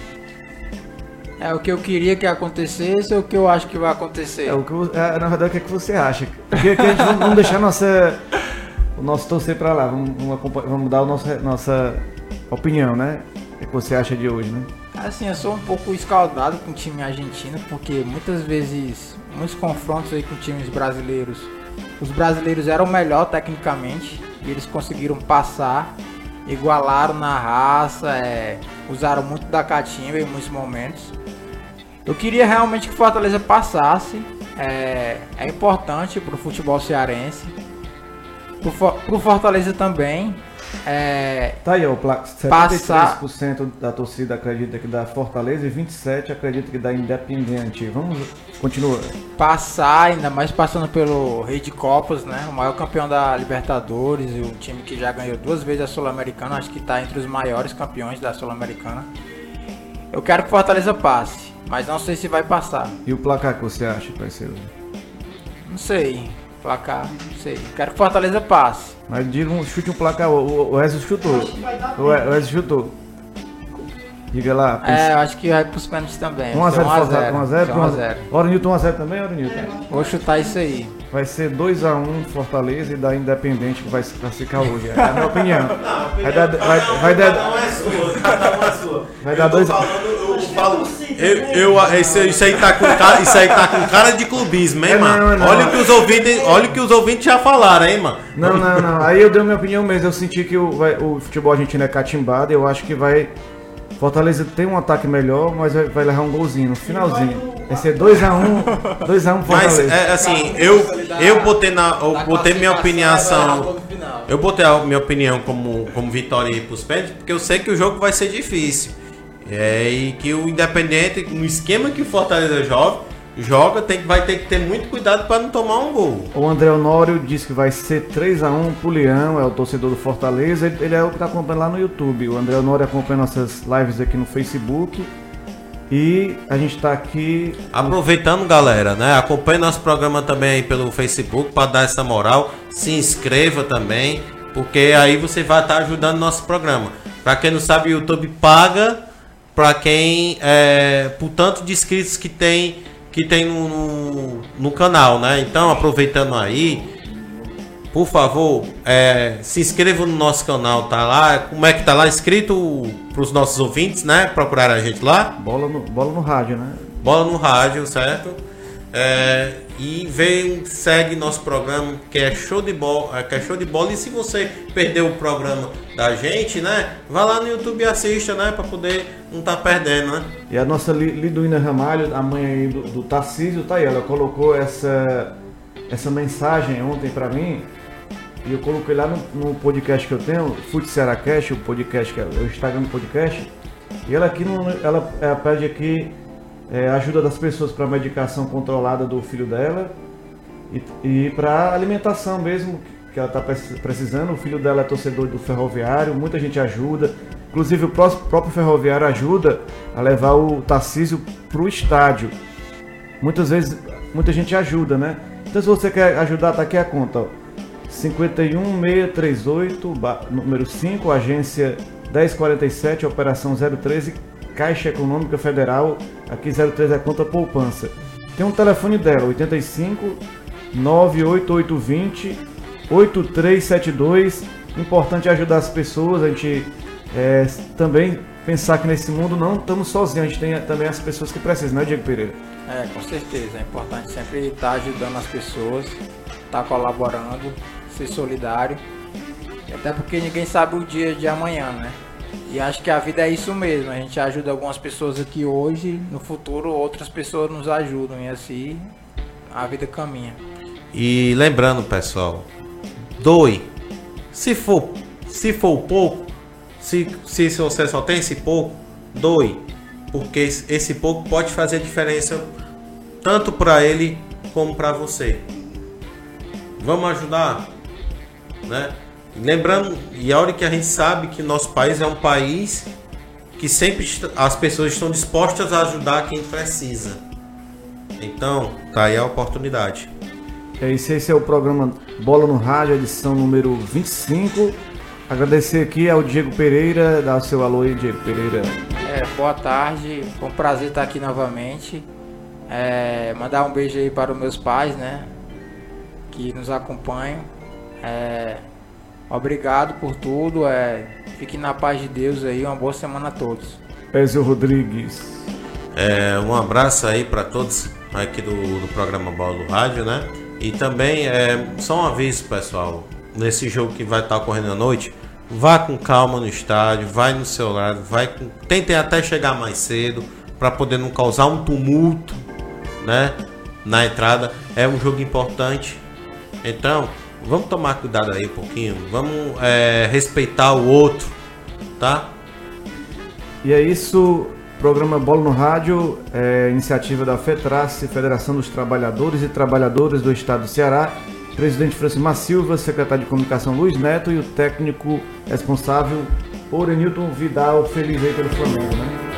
É o que eu queria que acontecesse ou o que eu acho que vai acontecer? É o que é, na verdade, o que, é que você acha? Porque aqui a gente vamos, vamos deixar nossa, o nosso torcer pra lá. Vamos, vamos, vamos dar o nosso, nossa opinião, né? O que você acha de hoje, né? Assim, eu sou um pouco escaldado com o time argentino, porque muitas vezes, muitos confrontos aí com times brasileiros, os brasileiros eram melhor tecnicamente, e eles conseguiram passar, igualaram na raça, é, usaram muito da catimba em muitos momentos. Eu queria realmente que o Fortaleza passasse, é, é importante para o futebol cearense, para o Fortaleza também, é, Tá aí, ó, o placa. Passar- 73% da torcida acredita que dá Fortaleza e 27% acredita que dá Independente. Vamos, continua. passar, ainda mais passando pelo Rei de Copas, né? O maior campeão da Libertadores e o time que já ganhou duas vezes a Sul-Americana, acho que está entre os maiores campeões da Sul-Americana. Eu quero que Fortaleza passe, mas não sei se vai passar. E o placar que você acha ser? Não sei. Placar, não sei. Quero que Fortaleza passe. Mas diga um, chute um placar. O, o, Ezio chutou. O, Ezio chutou. Diga lá. É, acho que vai pros pênaltis também. 1x0 a 1x0. 1x0 Orenilton 1x0 também, Orenilton? Vou chutar isso aí. Vai ser 2x1 Fortaleza e da Independente que vai se classificar hoje. É a minha opinião. Vai dar. Vai, vai dar. É sua. É sua. Vai dar 2x1 falo. Eu, eu, isso, isso aí tá com cara, isso aí tá com cara de clubismo, hein, É mano? não, é não. Olha o que os ouvintes, olha o que os ouvintes já falaram, hein, mano? Não, não, não. Aí eu dei minha opinião mesmo. Eu senti que o, vai- o futebol argentino é catimbado. Eu acho que vai. Fortaleza tem um ataque melhor, mas vai, vai levar um golzinho no finalzinho. Vai ser 2x1. 2x1 Mas Fortaleza. é assim, eu eu botei na eu botei minha opinião Eu botei a minha opinião como, como vitória aí pros pés, porque eu sei que o jogo vai ser difícil. É, e que o Independente, no esquema que o Fortaleza joga, joga tem, vai ter que ter muito cuidado para não tomar um gol. O André Honório disse que vai ser 3x1 pro Leão, é o torcedor do Fortaleza. Ele, ele é o que tá acompanhando lá no YouTube. O André Honório acompanha nossas lives aqui no Facebook. E a gente tá aqui. Aproveitando, galera, né? Acompanhe nosso programa também aí pelo Facebook para dar essa moral. Se inscreva também, porque aí você vai estar ajudando nosso programa. Para quem não sabe, o YouTube paga para quem é, por tanto de inscritos que tem que tem no, no, no canal, né? Então, aproveitando aí, por favor, é, se inscreva no nosso canal, tá lá? Como é que tá lá escrito para os nossos ouvintes, né? Procurar a gente lá. Bola no, bola no rádio, né? Bola no rádio, certo? É, e vem, segue nosso programa que é show de bola, que é show de bola. E se você perdeu o programa da gente, né? Vá lá no YouTube e assista, né? Pra poder não tá perdendo, né? E a nossa Li- Liduína Ramalho, a mãe aí do, do Tarcísio, tá aí. Ela colocou essa, essa mensagem ontem pra mim. E eu coloquei lá no, no podcast que eu tenho, Fute Cash, o podcast é o Instagram do podcast. E ela aqui, ela, ela pede aqui é, ajuda das pessoas para medicação controlada do filho dela e, e para alimentação mesmo que ela está precisando. O filho dela é torcedor do ferroviário, muita gente ajuda. Inclusive o pró- próprio ferroviário ajuda a levar o Tarcísio para o estádio. Muitas vezes, muita gente ajuda, né? Então se você quer ajudar, tá aqui a conta, ó. 51638, ba- número 5, agência 1047, operação 013, Caixa Econômica Federal, aqui 03 é conta poupança. Tem um telefone dela, 85 98820 8372. Importante ajudar as pessoas, a gente é, também pensar que nesse mundo não estamos sozinhos, a gente tem também as pessoas que precisam, né, Diego Pereira? É, com certeza. É importante sempre estar ajudando as pessoas, estar colaborando, ser solidário. Até porque ninguém sabe o dia de amanhã, né? E acho que a vida é isso mesmo. A gente ajuda algumas pessoas aqui hoje, no futuro outras pessoas nos ajudam. E assim a vida caminha. E lembrando, pessoal, doe. Se for, se for pouco, se, se você só tem esse pouco, doe. Porque esse pouco pode fazer diferença tanto para ele como para você. Vamos ajudar, né? Lembrando, e a hora que a gente sabe que nosso país é um país que sempre as pessoas estão dispostas a ajudar quem precisa. Então, tá aí a oportunidade. É isso, esse é o programa Bola no Rádio, edição número 25. Agradecer aqui ao Diego Pereira, dar o seu alô aí, Diego Pereira. É, boa tarde, foi um prazer estar aqui novamente. É, mandar um beijo aí para os meus pais, né? Que nos acompanham. É, Obrigado por tudo. É, fiquem na paz de Deus aí. Uma boa semana a todos. Ezio Rodrigues. É, um abraço aí para todos aqui do, do programa Bola do Rádio, né? E também, é, só um aviso, pessoal, nesse jogo que vai estar ocorrendo à noite, vá com calma no estádio, vai no seu lado, vai com, tentem até chegar mais cedo para poder não causar um tumulto, né? Na entrada é um jogo importante, então vamos tomar cuidado aí um pouquinho, vamos é, respeitar o outro, tá? E é isso, programa Bola no Rádio, é, iniciativa da FETRACE, Federação dos Trabalhadores e Trabalhadoras do Estado do Ceará, presidente Francimar Silva, secretário de Comunicação Luiz Neto e o técnico responsável Orenilton Vidal, feliz aí pelo Flamengo, né?